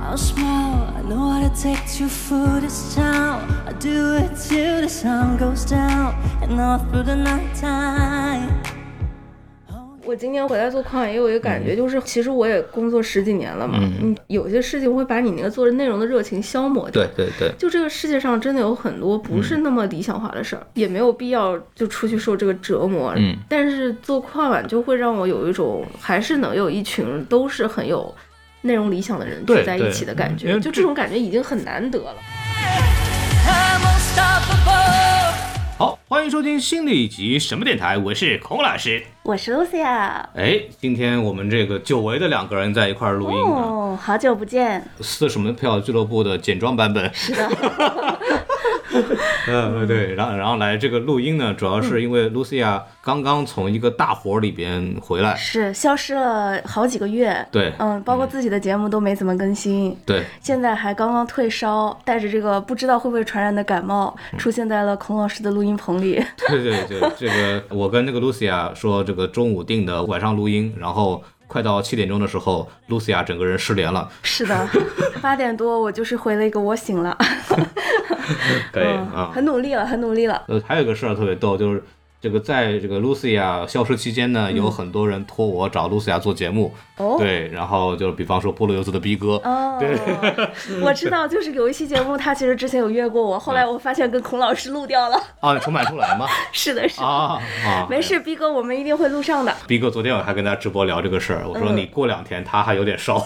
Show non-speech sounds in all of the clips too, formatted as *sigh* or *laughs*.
I'll smile. I know what it takes to fool this town. I do it till the sun goes down and all through the night time. 我今年回来做矿也有一个感觉，就是其实我也工作十几年了嘛，嗯有些事情会把你那个做内容的热情消磨掉。对对对，就这个世界上真的有很多不是那么理想化的事儿，也没有必要就出去受这个折磨。嗯，但是做跨晚就会让我有一种还是能有一群都是很有内容理想的人对聚在一起的感觉，就这种感觉已经很难得了。好，欢迎收听新的一集什么电台，我是孔老师。我是 Lucia。哎，今天我们这个久违的两个人在一块儿录音啊，哦，好久不见。四什么票俱乐部的简装版本。是的，*laughs* 呃，对，然后然后来这个录音呢，主要是因为 Lucia 刚刚从一个大活儿里边回来，是消失了好几个月。对嗯，包括自己的节目都没怎么更新。对，现在还刚刚退烧，带着这个不知道会不会传染的感冒，出现在了孔老师的录音棚里。对对对，这个我跟那个 Lucia 说，这个中午定的晚上录音，然后快到七点钟的时候，Lucia 整个人失联了。*laughs* 是的，八点多我就是回了一个我醒了，可以嗯啊。很努力了，很努力了。呃，还有一个事儿特别逗，就是这个在这个 Lucia 消失期间呢，有很多人托我找 Lucia 做节目，哦。对，然后就比方说菠萝油子的逼哥，哦，*laughs* 对。*laughs* 我知道，就是有一期节目，他其实之前有约过我，*laughs* 后来我发现跟孔老师录掉了。啊，重版出来吗？是的，是的，啊啊，没事，逼哥，我们一定会录上的。逼哥昨天我还跟他直播聊这个事儿，我说嗯。你过两天他还有点烧。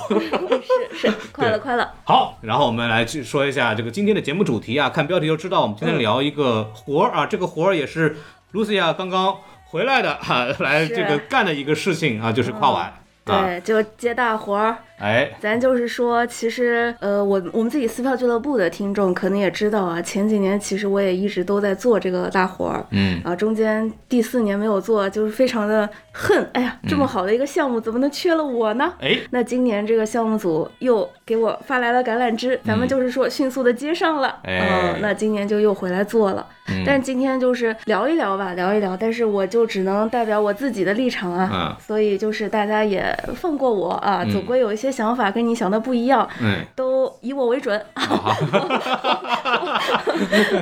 是是，快了快了。好，然后我们来去说一下这个今天的节目主题啊，看标题就知道，我们今天聊一个活儿啊，这个活儿也是 Lucia 刚刚回来的哈、来这个干的一个事情啊，就是跨晚。啊，对，就接大活儿。哎，咱就是说，其实，呃，我我们自己撕票俱乐部的听众可能也知道啊，前几年其实我也一直都在做这个大活儿，嗯，啊，中间第四年没有做，就是非常的恨，哎呀，这么好的一个项目，怎么能缺了我呢？哎，那今年这个项目组又给我发来了橄榄枝，咱们就是说迅速的接上了，嗯那今年就又回来做了。嗯。但今天就是聊一聊吧，聊一聊，但是我就只能代表我自己的立场啊，嗯所以就是大家也放过我啊，总归有一些想法跟你想的不一样，嗯，都以我为准。好，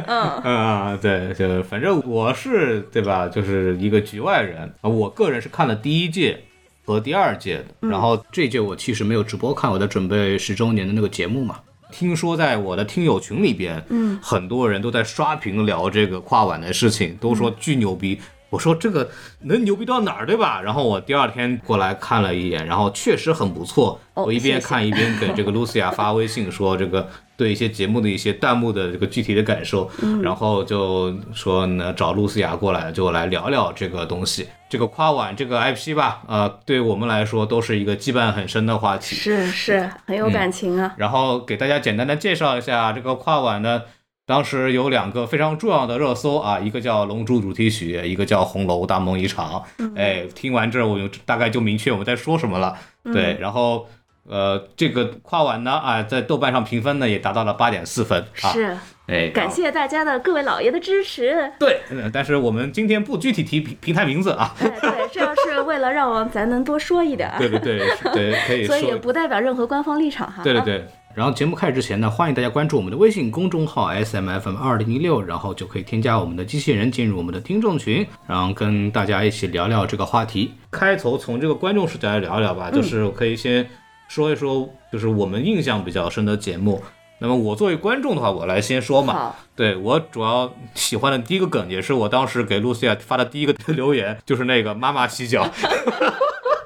嗯，嗯 *laughs* 啊，对，就反正我是对吧，就是一个局外人啊。我个人是看了第一届和第二届的，然后这届我其实没有直播看，我在准备十周年的那个节目嘛。听说在我的听友群里边，嗯，很多人都在刷屏聊这个跨晚的事情，都说巨牛逼。我说这个能牛逼到哪儿，对吧？然后我第二天过来看了一眼，然后确实很不错。哦我一边看一边给这个 Lucia 发微信说这个 *laughs* 对一些节目的一些弹幕的这个具体的感受，嗯然后就说呢找 Lucia 过来就来聊聊这个东西。这个跨晚这个 IP 吧，呃，对我们来说都是一个羁绊很深的话题。是是，很有感情啊。然后给大家简单的介绍一下这个跨晚呢，当时有两个非常重要的热搜啊，一个叫《龙珠》主题曲，一个叫《红楼大梦一场》。哎，听完这我就大概就明确我们在说什么了。对，然后呃，这个跨晚呢啊，在豆瓣上评分呢也达到了八点四分啊。是，哎，感谢大家的各位老爷的支持。对，呃但是我们今天不具体提平平台名字啊。对，对，这要是为了让我咱能多说一点儿，对对对对，可以说 *laughs* 所以也不代表任何官方立场哈。啊，对对对。然后节目开始之前呢，欢迎大家关注我们的微信公众号 S M F M 二零一六，然后就可以添加我们的机器人进入我们的听众群，然后跟大家一起聊聊这个话题。开头从这个观众视角来聊一聊吧，就是我可以先说一说，就是我们印象比较深的节目。那么我作为观众的话，我来先说嘛。对我主要喜欢的第一个梗，也是我当时给露西亚发的第一个留言，就是那个妈妈洗脚。*laughs*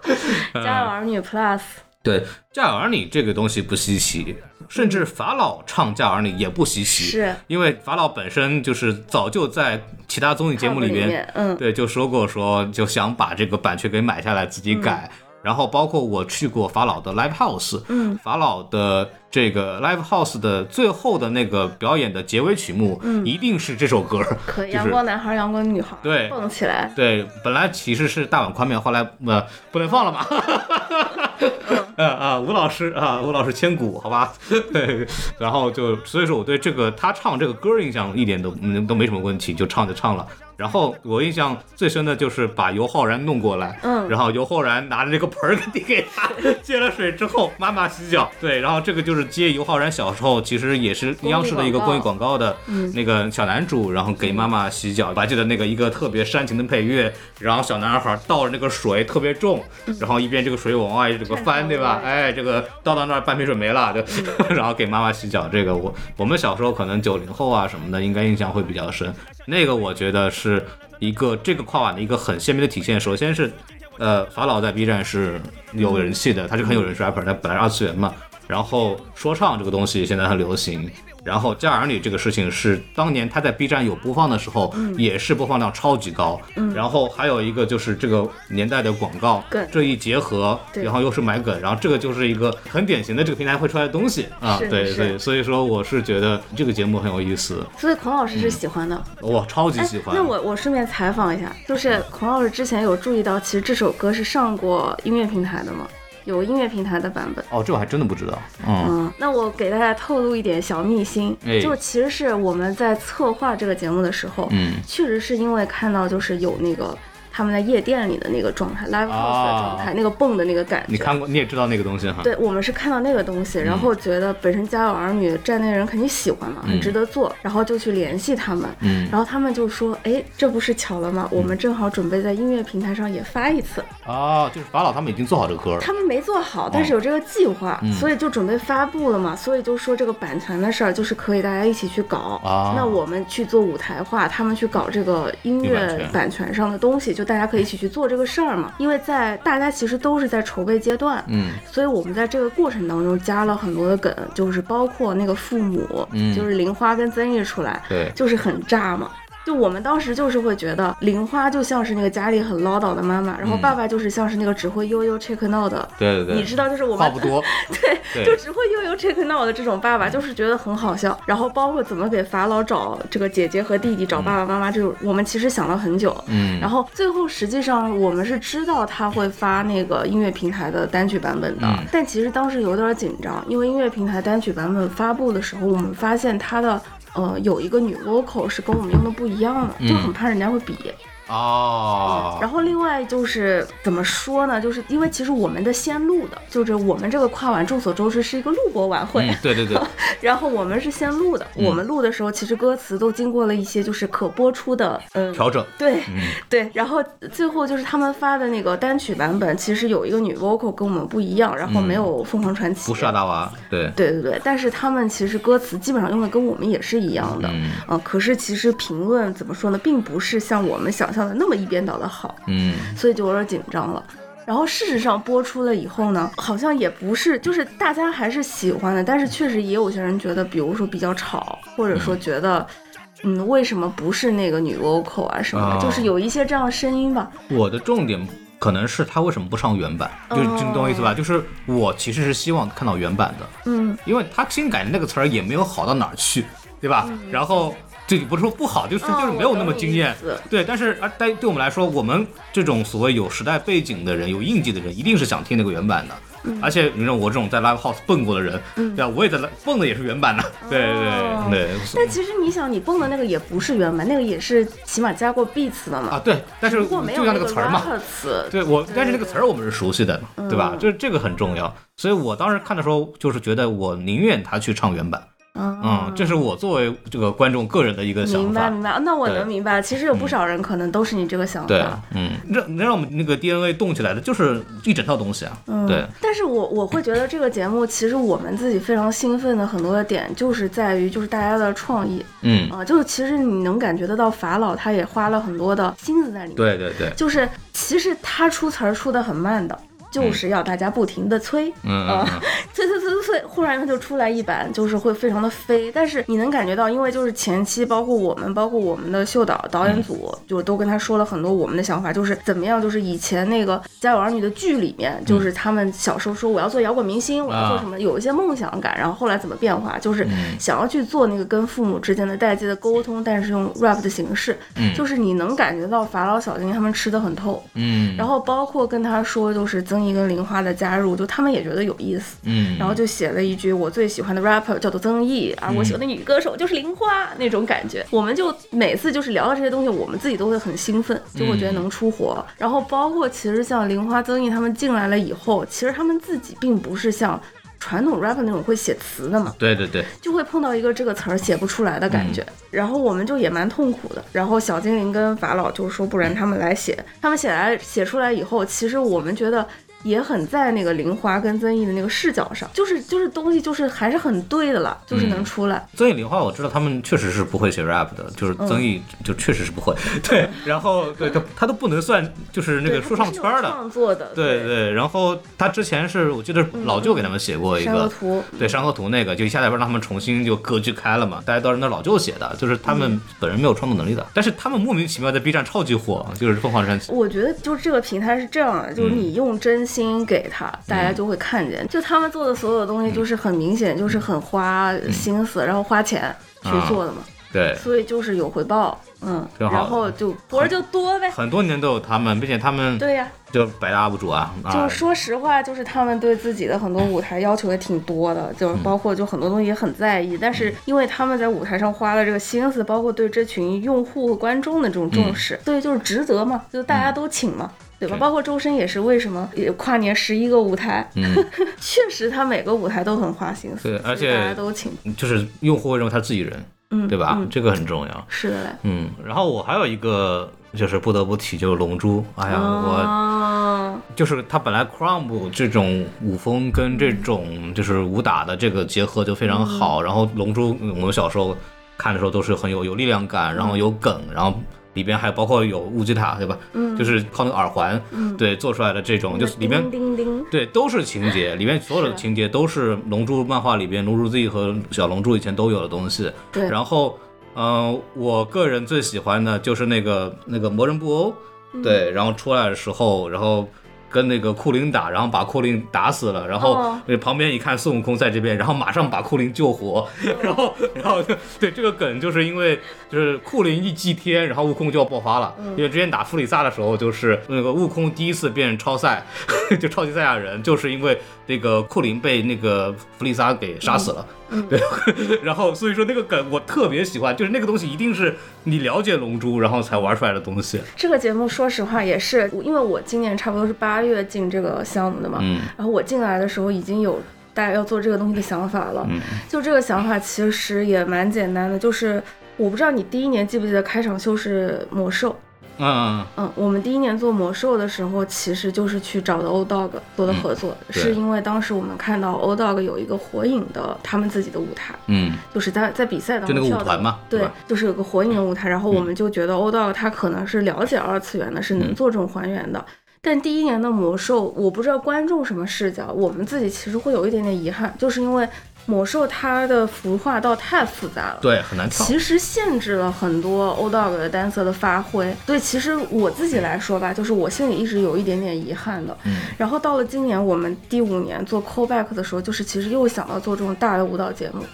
*laughs* 家有儿女 Plus，对，《家有儿女》这个东西不稀奇，甚至法老唱《家有儿女》也不稀奇，是。因为法老本身就是早就在其他综艺节目里边，面，嗯，对，就说过说就想把这个版权给买下来自己改。嗯然后包括我去过法老的 live house，嗯，法老的这个 live house 的最后的那个表演的结尾曲目，嗯一定是这首歌，*laughs* 可以，就是阳光男孩，阳光女孩，对蹦起来，对，本来其实是大碗宽面，后来呃不能放了嘛。啊 *laughs* 啊，吴老师啊，吴老师千古，好吧。*laughs* 对，然后就所以说我对这个他唱这个歌印象一点都嗯都没什么问题，就唱就唱了。然后我印象最深的就是把尤浩然弄过来，嗯。然后尤浩然拿着这个盆儿递给他，接了水之后，妈妈洗脚，对，然后这个就是接尤浩然小时候其实也是央视的一个公益广告的那个小男主，然后给妈妈洗脚，我还记得那个一个特别煽情的配乐，然后小男孩倒着那个水特别重，然后一边这个水往外这个翻，对吧？哎，这个倒到那儿半瓶水没了，就 *laughs* 然后给妈妈洗脚，这个我我们小时候可能九零后啊什么的，应该印象会比较深。那个我觉得是是一个这个跨碗的一个很鲜明的体现。首先是，呃，法老在 B 站是有人气的，他是很有人气 rapper，他本来二次元嘛。然后说唱这个东西现在很流行，然后家儿女这个事情是当年他在 B 站有播放的时候，也是播放量超级高。然后还有一个就是这个年代的广告梗，这一结合，然后又是买梗，然后这个就是一个很典型的这个平台会出来的东西啊。对对，所以说我是觉得这个节目很有意思，所以孔老师是喜欢的。我超级哎喜欢。那我我顺便采访一下，就是孔老师之前有注意到，其实这首歌是上过音乐平台的吗？有音乐平台的版本。哦，这我还真的不知道。嗯，嗯，那我给大家透露一点小秘辛，哎就其实是我们在策划这个节目的时候，嗯，确实是因为看到就是有那个他们在夜店里的那个状态，live house 的状态，那个蹦的那个感觉。啊你看过，你也知道那个东西哈。对，我们是看到那个东西，然后觉得本身《家有儿女》站内人肯定喜欢嘛，很值得做，然后就去联系他们，嗯。然后他们就说，哎，这不是巧了吗？我们正好准备在音乐平台上也发一次，哦，就是法老他们已经做好这个歌了。他们没做好，但是有这个计划，所以就准备发布了嘛，所以就说这个版权的事儿，就是可以大家一起去搞。啊那我们去做舞台化，他们去搞这个音乐版权上的东西，就大家可以一起去做这个事儿嘛。因为在大家其实都是在筹备阶段，嗯，所以我们在这个过程当中加了很多的梗，就是包括那个父母，嗯就是玲花跟曾毅出来，对就是很炸嘛。就我们当时就是会觉得玲花就像是那个家里很唠叨的妈妈，然后爸爸就是像是那个只会悠悠 check now 的，对对对，你知道，就是我们话不多。*laughs* 对，就只会悠悠 check now 的这种爸爸，就是觉得很好笑。然后包括怎么给法老找这个姐姐和弟弟，找爸爸妈妈这种，我们其实想了很久。嗯，然后最后实际上我们是知道他会发那个音乐平台的单曲版本的，嗯但其实当时有点紧张，因为音乐平台单曲版本发布的时候，我们发现他的。呃，有一个女 vocal 是跟我们用的不一样的，就很怕人家会比。哦，然后另外就是怎么说呢？就是因为其实我们的先录的，就是我们这个跨晚众所周知是一个录播晚会，嗯，对对对，*laughs* 然后我们是先录的。我们录的时候，其实歌词都经过了一些就是可播出的，嗯，调整。对、嗯对。然后最后就是他们发的那个单曲版本，其实有一个女 vocal 跟我们不一样，然后没有凤凰传奇，不是阿达娃，对，对对对，但是他们其实歌词基本上用的跟我们也是一样的，嗯嗯可是其实评论怎么说呢，并不是像我们想象的那么一边倒的好，嗯，所以就有点紧张了。然后事实上播出了以后呢，好像也不是，就是大家还是喜欢的，但是确实也有些人觉得，比如说比较吵，或者说觉得，嗯，为什么不是那个女 vocal 啊什么的，哦就是有一些这样的声音吧。我的重点可能是他为什么不上原版，就是哦你懂我意思吧？就是我其实是希望看到原版的，嗯，因为他新改的那个词儿也没有好到哪儿去，对吧？然后。这不是说不好，就是就是没有那么惊艳对。但是啊，但对我们来说，我们这种所谓有时代背景的人、有印记的人，一定是想听那个原版的。嗯而且你说我这种在 live house 蹦过的人，对吧？我也在 live- 蹦的也是原版的，对哦对对。但其实你想，你蹦的那个也不是原版，那个也是起码加过 beats 的嘛。啊，对，但是就像那那个词儿嘛。对我，但是那个词儿我们是熟悉的，对吧？嗯就是这个很重要，所以我当时看的时候，就是觉得我宁愿他去唱原版，嗯，这是我作为这个观众个人的一个想法。明白明白，那我能明白。其实有不少人可能都是你这个想对法。，嗯，让能让我们那个 DNA 动起来的，就是一整套东西啊。嗯对，但是我我会觉得这个节目，其实我们自己非常兴奋的很多的点，就是在于就是大家的创意嗯，啊、就是其实你能感觉得到法老他也花了很多的心思在里面。对对对，就是其实他出词儿出的很慢的，就是要大家不停的催，嗯啊嗯。催催催催催，忽然它就出来一版，就是会非常的飞。但是你能感觉到，因为就是前期包括我们，包括我们的秀导导演组，就都跟他说了很多我们的想法，就是怎么样，就是以前那个《家有儿女》的剧里面，就是他们小时候说我要做摇滚明星，我要做什么，有一些梦想感，然后后来怎么变化，就是想要去做那个跟父母之间的代际的沟通，但是用 rap 的形式，就是你能感觉到法老小金他们吃的很透。嗯。然后包括跟他说，就是曾毅跟玲花的加入，就他们也觉得有意思，嗯，然后就写写了一句我最喜欢的 rapper 叫做曾毅，啊我喜欢的女歌手就是玲花那种感觉。我们就每次就是聊到这些东西，我们自己都会很兴奋，就会觉得能出活。然后包括其实像玲花、曾毅他们进来了以后，其实他们自己并不是像传统 rapper 那种会写词的嘛，对对对，就会碰到一个这个词儿写不出来的感觉，然后我们就也蛮痛苦的。然后小精灵跟法老就说，不然他们来写，他们写来写出来以后，其实我们觉得。也很在那个玲花跟曾毅的那个视角上，就是就是东西就是还是很对的了，就是能出来。曾毅、玲花，我知道他们确实是不会写 rap 的，就是曾毅就确实是不会。*laughs* 对，然后对他他都不能算就是那个说唱圈的创作的。对对，然后他之前是我记得老舅给他们写过一个图，对山河图那个，就一下子让他们重新就格局开了嘛。大家都是那老舅写的，就是他们本人没有创作能力的，但是他们莫名其妙在 B 站超级火，就是凤凰传奇。我觉得就是这个平台是这样的，就是你用真心给他。大家就会看见，就他们做的所有东西，就是很明显，就是很花心思，然后花钱去做的嘛。对，所以就是有回报，嗯，然后就活儿就多呗。很多年都有他们，并且他们对呀，就百大 UP 主啊。就说实话，就是他们对自己的很多舞台要求也挺多的，就是包括就很多东西也很在意。但是因为他们在舞台上花了这个心思，包括对这群用户和观众的这种重视，所以就是值得嘛，就大家都请嘛。对吧？包括周深也是，为什么也跨年十一个舞台？嗯，*laughs* 确实他每个舞台都很花心思。对，而且大家都请，就是用户会认为他自己人，嗯，对吧？这个很重要。是的嘞。嗯，然后我还有一个就是不得不提，就是《龙珠》。哎呀，我就是他本来 Crumb 这种舞风跟这种就是武打的这个结合就非常好。然后《龙珠》，我们小时候看的时候都是很有有力量感，然后有梗，然后。里边还包括有乌吉塔，对吧？嗯，就是靠那个耳环，对做出来的这种，就是里边对都是情节，里面所有的情节都是龙珠漫画里边龙珠 Z 和小龙珠以前都有的东西。对，然后，嗯，我个人最喜欢的就是那个那个魔人布欧，对，然后出来的时候，然后。跟那个库林打，然后把库林打死了，然后旁边一看孙悟空在这边，然后马上把库林救活，*laughs* 然后然后对这个梗就是因为就是库林一祭天，然后悟空就要爆发了，因为之前打弗里萨的时候就是那个悟空第一次变超赛，*laughs* 就超级赛亚人，就是因为那个库林被那个弗里萨给杀死了。对，*laughs* 然后所以说那个梗我特别喜欢，就是那个东西一定是你了解龙珠然后才玩出来的东西。这个节目说实话也是，因为我今年差不多是八月进这个项目的嘛，嗯，然后我进来的时候已经有大家要做这个东西的想法了，嗯，就这个想法其实也蛮简单的，就是我不知道你第一年记不记得开场秀是魔兽。嗯嗯，我们第一年做魔兽的时候，其实就是去找的 O Dog 做的合作，是因为当时我们看到 O Dog 有一个火影的他们自己的舞台，嗯，就是在在比赛当中就那个舞团嘛，对，就是有个火影的舞台，然后我们就觉得 O Dog 他可能是了解二次元的，是能做这种还原的。但第一年的魔兽，我不知道观众什么视角，我们自己其实会有一点点遗憾，就是因为。魔兽它的服化道太复杂了，对，很难跳。其实限制了很多 O Dog 的单色的发挥。对，其实我自己来说吧，就是我心里一直有一点点遗憾的。嗯。然后到了今年我们第五年做 Callback 的时候，就是其实又想到做这种大的舞蹈节目，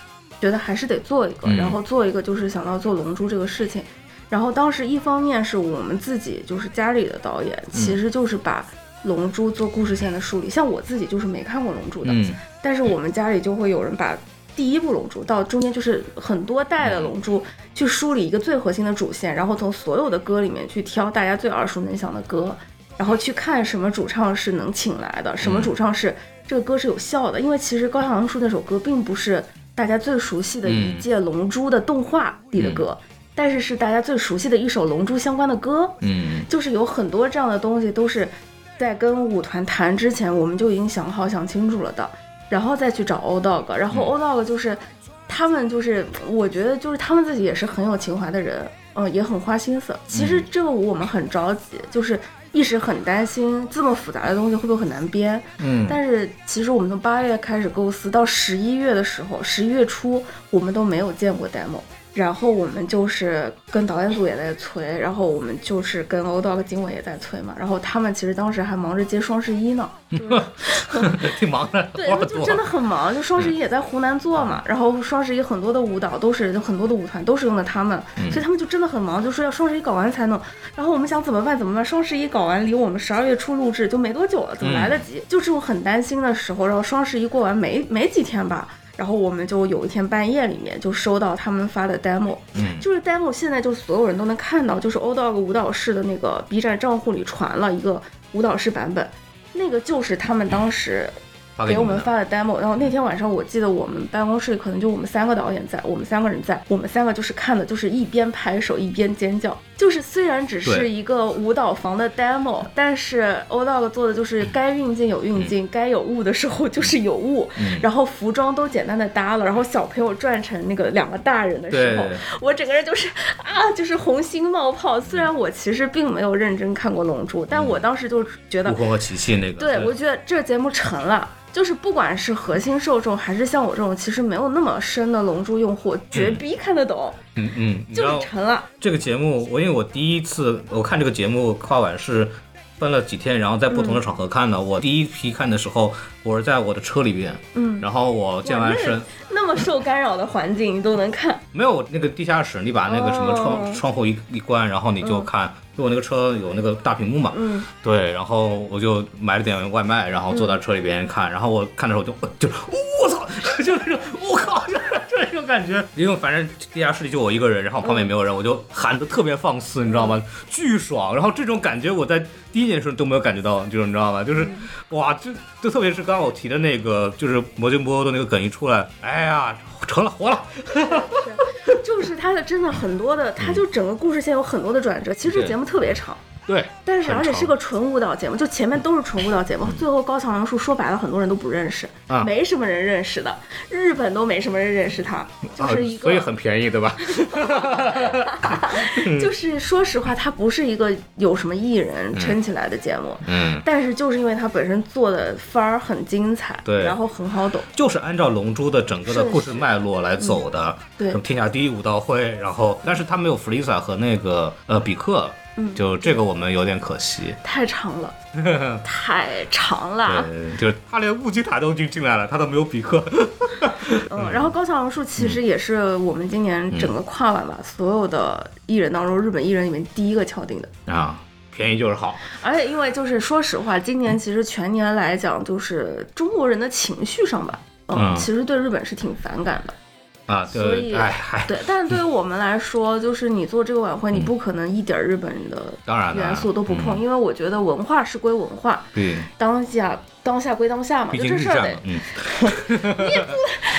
觉得还是得做一个，然后做一个就是想到做龙珠这个事情。然后当时一方面是我们自己就是家里的导演，其实就是把龙珠做故事线的梳理。像我自己就是没看过龙珠的。嗯。但是我们家里就会有人把第一部《龙珠》到中间就是很多代的《龙珠》去梳理一个最核心的主线，然后从所有的歌里面去挑大家最耳熟能详的歌，然后去看什么主唱是能请来的，什么主唱是这个歌是有效的。因为其实高桥阳树那首歌并不是大家最熟悉的一届《龙珠》的动画里的歌，但是是大家最熟悉的一首《龙珠》相关的歌。嗯，就是有很多这样的东西都是在跟舞团谈之前我们就已经想好想清楚了的。然后再去找 O Dog，然后 O Dog 就是他们就是，我觉得就是他们自己也是很有情怀的人，嗯，也很花心思。其实这个舞我们很着急，就是一时很担心这么复杂的东西会不会很难编。嗯，但是其实我们从八月开始构思，到十一月的时候，十一月初我们都没有见过 demo。然后我们就是跟导演组也在催，然后我们就是跟 O Dog 经纬也在催嘛。然后他们其实当时还忙着接双十一呢，*laughs* *laughs* 挺忙的，对，就真的很忙。就双十一也在湖南做嘛，然后双十一很多的舞蹈都是，就很多的舞团都是用的他们，所以他们就真的很忙，就说要双十一搞完才能。然后我们想怎么办？怎么办？双十一搞完，离我们十二月初录制就没多久了，怎么来得及？就这种很担心的时候，然后双十一过完没没几天吧。然后我们就有一天半夜里面就收到他们发的 demo，嗯。就是 demo 现在就所有人都能看到，就是 O Dog 舞蹈室的那个 B 站账户里传了一个舞蹈室版本，那个就是他们当时给我们发的。demo，然后那天晚上我记得我们办公室可能就我们三个导演在，我们三个人在，我们三个就是看的就是一边拍手一边尖叫，就是虽然只是一个舞蹈房的 demo，但是 O Dog 做的就是该运镜有运镜，该有雾的时候就是有雾，嗯然后服装都简单的搭了，然后小朋友转成那个两个大人的时候，我整个人就是啊，就是红心冒泡。虽然我其实并没有认真看过《龙珠》，但我当时就觉得悟空和琪琪那个，对，我觉得这个节目成了。就是不管是核心受众，还是像我这种其实没有那么深的龙珠用户，绝逼看得懂，嗯嗯，就是成了。这个节目，我因为我第一次我看这个节目跨晚是分了几天，然后在不同的场合看的。我第一批看的时候，我是在我的车里边，嗯，然后我健完身，那么受干扰的环境你都能看，没有那个地下室，你把那个什么窗、哦。窗户一一关，然后你就看，因为我那个车有那个大屏幕嘛，嗯，对，然后我就买了点外卖，然后坐在车里边看，然后我看的时候就就我操，*laughs* 就那种我靠，*laughs* 那种感觉，因为反正地下室里就我一个人，然后旁边也没有人，我就喊的特别放肆，你知道吗？巨爽，然后这种感觉我在第一件事都没有感觉到，就是你知道吗？就是哇，就就特别是刚刚我提的那个，就是魔镜波的那个梗一出来，哎呀，成了，活了，*laughs* 就是他的真的很多的，他就整个故事线有很多的转折。其实这节目特别长，对，但是而且是个纯舞蹈节目，就前面都是纯舞蹈节目，最后高桥良树说白了很多人都不认识，啊没什么人认识的，日本都没什么人认识他，就是一个，啊所以很便宜，对吧？*laughs* 就是说实话，他不是一个有什么艺人撑起来的节目。嗯，但是就是因为他本身做的番儿很精彩，对然后很好懂，就是按照《龙珠》的整个的故事脉络来走的。对什么天下第一武道会，然后但是他没有弗利萨和那个呃比克，嗯就这个我们有点可惜。太长了，*laughs* 太长了。对，就是他连乌吉塔都进进来了，他都没有比克。嗯，然后高桥良树其实也是我们今年整个跨晚吧，所有的艺人当中，日本艺人里面第一个敲定的。啊，便宜就是好。而且因为就是说实话，今年其实全年来讲，就是中国人的情绪上吧，嗯，嗯其实对日本是挺反感的。啊，所以对，但是对于我们来说，就是你做这个晚会，你不可能一点日本的当然元素都不碰，嗯。因为我觉得文化是归文化，对，当下当下归当下嘛，就这事儿得 *laughs*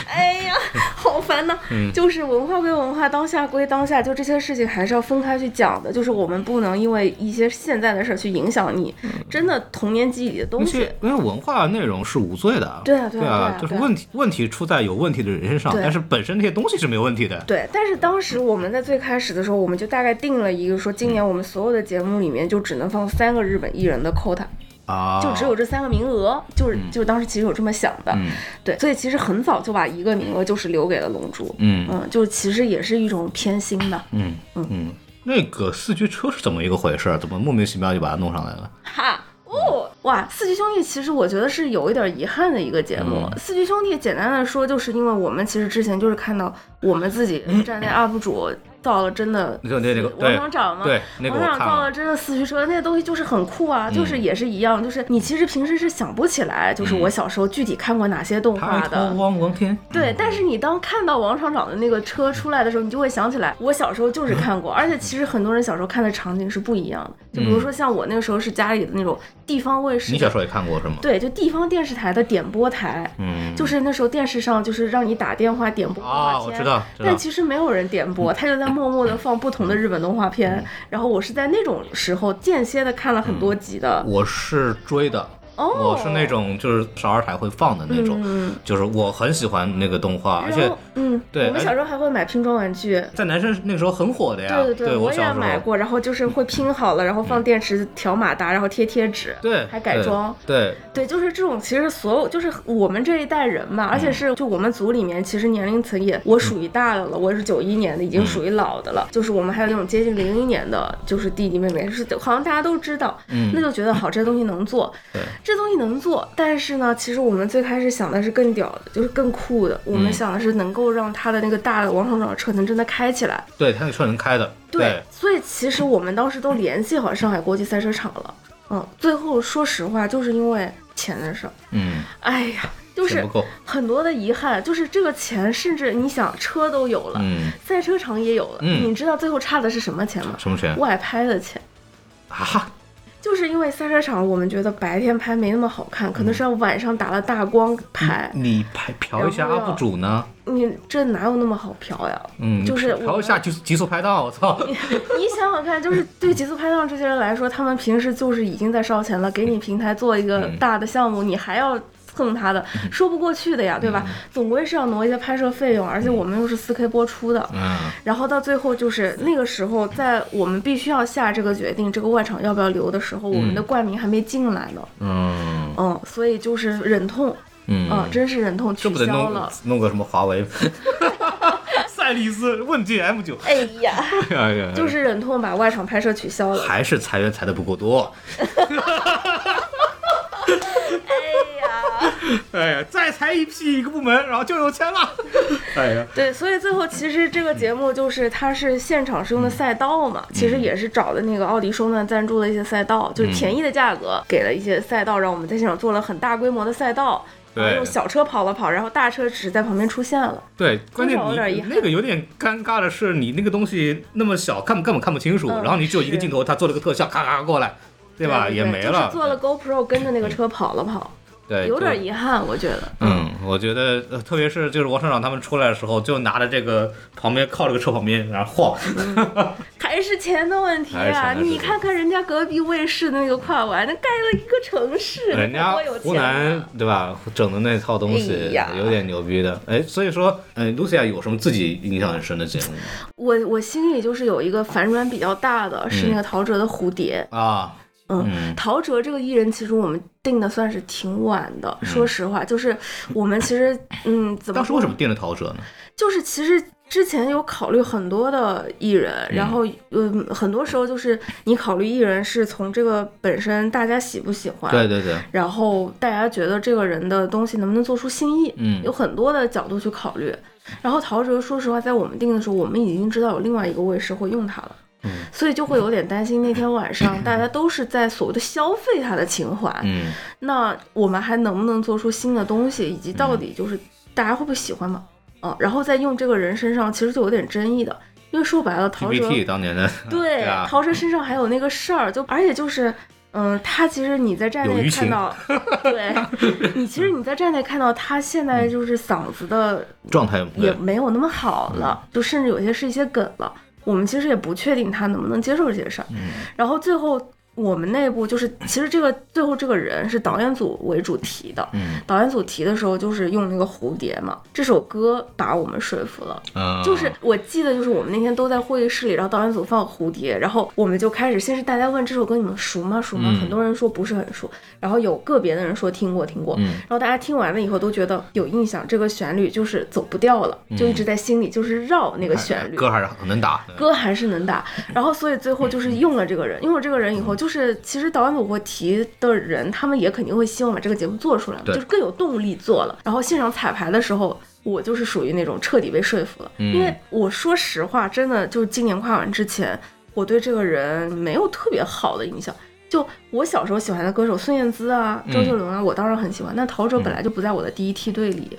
哎呀，好烦呐！嗯就是文化归文化，当下归当下，就这些事情还是要分开去讲的。就是我们不能因为一些现在的事儿去影响你真的童年记忆里的东西。因为文化内容是无罪的。对啊对啊对对啊对啊就是问题问题出在有问题的人身上，但是本身那些东西是没有问题的。对，但是当时我们在最开始的时候，我们就大概定了一个说，今年我们所有的节目里面就只能放三个日本艺人的 quota，啊，就只有这三个名额，就是就是当时其实有这么想的，嗯对，所以其实很早就把一个名额就是留给了龙珠，嗯嗯，就其实也是一种偏心的，嗯嗯，那个四驱车是怎么一个回事？怎么莫名其妙就把它弄上来了？哈。哦，哇！四驱兄弟其实我觉得是有一点遗憾的一个节目。嗯四驱兄弟简单的说，就是因为我们其实之前就是看到我们自己站内 UP 主造了真的就那那个王厂长嘛，对那个王厂我看了，造了真的四驱车，那个东西就是很酷啊，就是也是一样，就是你其实平时是想不起来，就是我小时候具体看过哪些动画的。天，对，但是你当看到王厂长的那个车出来的时候，你就会想起来，我小时候就是看过，而且其实很多人小时候看的场景是不一样的。就比如说像我那个时候是家里的那种地方卫视，你小时候也看过是吗？对，就地方电视台的点播台，嗯，就是那时候电视上就是让你打电话点播动画啊，片，我知道。但，其实没有人点播，他就在默默的放不同的日本动画片。然后我是在那种时候间歇的看了很多集的。我是追的，哦我是那种就是少儿台会放的那种，嗯，就是我很喜欢那个动画，而且嗯，对我们小时候还会买拼装玩具。在男生那个时候很火的呀。对对对我也买。过，然后就是会拼好了，然后放电池、调马达，然后贴贴纸，对，还改装。对，对，就是这种，其实所有就是我们这一代人嘛，而嗯且是就我们组里面，其实年龄层也我属于大的了，我是九一年的，已经属于老的了。就是我们还有那种接近零一年的，就是弟弟妹妹，是好像大家都知道，嗯那就觉得好，这东西能做，对这东西能做。但是呢，其实我们最开始想的是更屌的，就是更酷的，我们嗯想的是能够让它的那个大的王厂长的车能真的开起来。对，他那车能开的。对，所以其实我们当时都联系好上海国际赛车场了。嗯，最后说实话，就是因为钱的事儿。嗯，哎呀，就是。很多的遗憾，就是这个钱，甚至你想车都有了，嗯，赛车场也有了，嗯你知道最后差的是什么钱吗？什么钱外拍的钱。啊？就是因为赛车场，我们觉得白天拍没那么好看，可能是要晚上打了大光拍。你拍嫖一下 UP 主呢？你这哪有那么好嫖呀？嗯，就是我嫖一下就是极速拍档，我操！你想想看，就是对极速拍档这些人来说，他们平时就是已经在烧钱了，给你平台做一个嗯大的项目，你还要蹭他的，说不过去的呀，对吧？总归是要挪一些拍摄费用，而且我们又是四 K 播出的。嗯，然后到最后就是那个时候，在我们必须要下这个决定，这个外场要不要留的时候，我们的冠名还没进来呢。嗯嗯，所以就是忍痛，嗯嗯，真是忍痛取消了。弄个什么华为？*laughs* 赛力斯问界 M 九，*laughs* 哎呀，哎呀，就是忍痛把外场拍摄取消了。还是裁员裁的不够多。*laughs* *laughs* 哎呀。再裁一批一个部门，然后就有钱了。*laughs* 哎呀，对，所以最后其实这个节目就是它是现场是用的赛道嘛，其实也是找的那个奥迪双钻赞助的一些赛道，就是便宜的价格给了一些赛道，让我们在现场做了很大规模的赛道。然后对用小车跑了跑，然后大车只是在旁边出现了。对，关键多少有点遗憾你那个有点尴尬的是，你那个东西那么小，看根本看不清楚，嗯然后你只有一个镜头，他做了个特效，咔咔过来，对吧？也没了。就是做了 GoPro 跟着那个车跑了跑，对，有点遗憾，我觉得。嗯，我觉得，呃特别是就是王厂长他们出来的时候，就拿着这个旁边靠这个车旁边，然后晃，*laughs* 还是钱的问题啊！你看看人家隔壁卫视的那个跨完，那盖了一个城市，人家湖南啊！对吧，整的那套东哎西呀有点牛逼的。哎，所以说，嗯，Lucia 有什么自己印象很深的节目吗我我心里就是有一个反转比较大的，是那个陶喆的蝴蝶。啊？嗯嗯陶喆这个艺人，其实我们定的算是挺晚的。说实话，就是我们其实，嗯，*coughs* 怎么当时说为什么定了陶喆呢？就是其实之前有考虑很多的艺人，然后嗯，很多时候就是你考虑艺人是从这个本身大家喜不喜欢，对对对，然后大家觉得这个人的东西能不能做出新意，嗯有很多的角度去考虑。然后陶喆，说实话，在我们定的时候，我们已经知道有另外一个卫视会用他了。嗯。所以就会有点担心，那天晚上大家都是在所谓的消费他的情怀，嗯。那我们还能不能做出新的东西，以及到底就是大家会不会喜欢嘛？嗯，然后在用这个人身上，其实就有点争议的，因为说白了，陶喆当年的，*laughs* *laughs* 对啊，陶喆身上还有那个事儿，就而且就是。嗯，他其实你在站内看到，*laughs* 对你其实你在站内看到他现在就是嗓子的状态也没有那么好了，就甚至有些是一些梗了。我们其实也不确定他能不能接受这些事儿。嗯然后最后我们内部就是，其实这个最后这个人是导演组为主提的。嗯导演组提的时候就是用那个蝴蝶嘛，这首歌把我们说服了。嗯，就是我记得，就是我们那天都在会议室里，然后导演组放蝴蝶，然后我们就开始，先是大家问这首歌你们熟吗？熟吗？嗯很多人说不是很熟，然后有个别的人说听过听过，嗯然后大家听完了以后都觉得有印象，这个旋律就是走不掉了，就一直在心里就是绕那个旋律。嗯歌还是很能打，歌还是能打，然后所以最后就是用了这个人，用了这个人以后，就是其实导演组会提的人，他们也肯定会希望把这个节目做出来嘛，就是更有动力做了。然后现场彩排的时候，我就是属于那种彻底被说服了，嗯因为我说实话，真的就是今年跨完之前，我对这个人没有特别好的印象。就我小时候喜欢的歌手孙燕姿啊、周杰伦啊，我当然很喜欢，但陶喆本来就不在我的第一梯队里，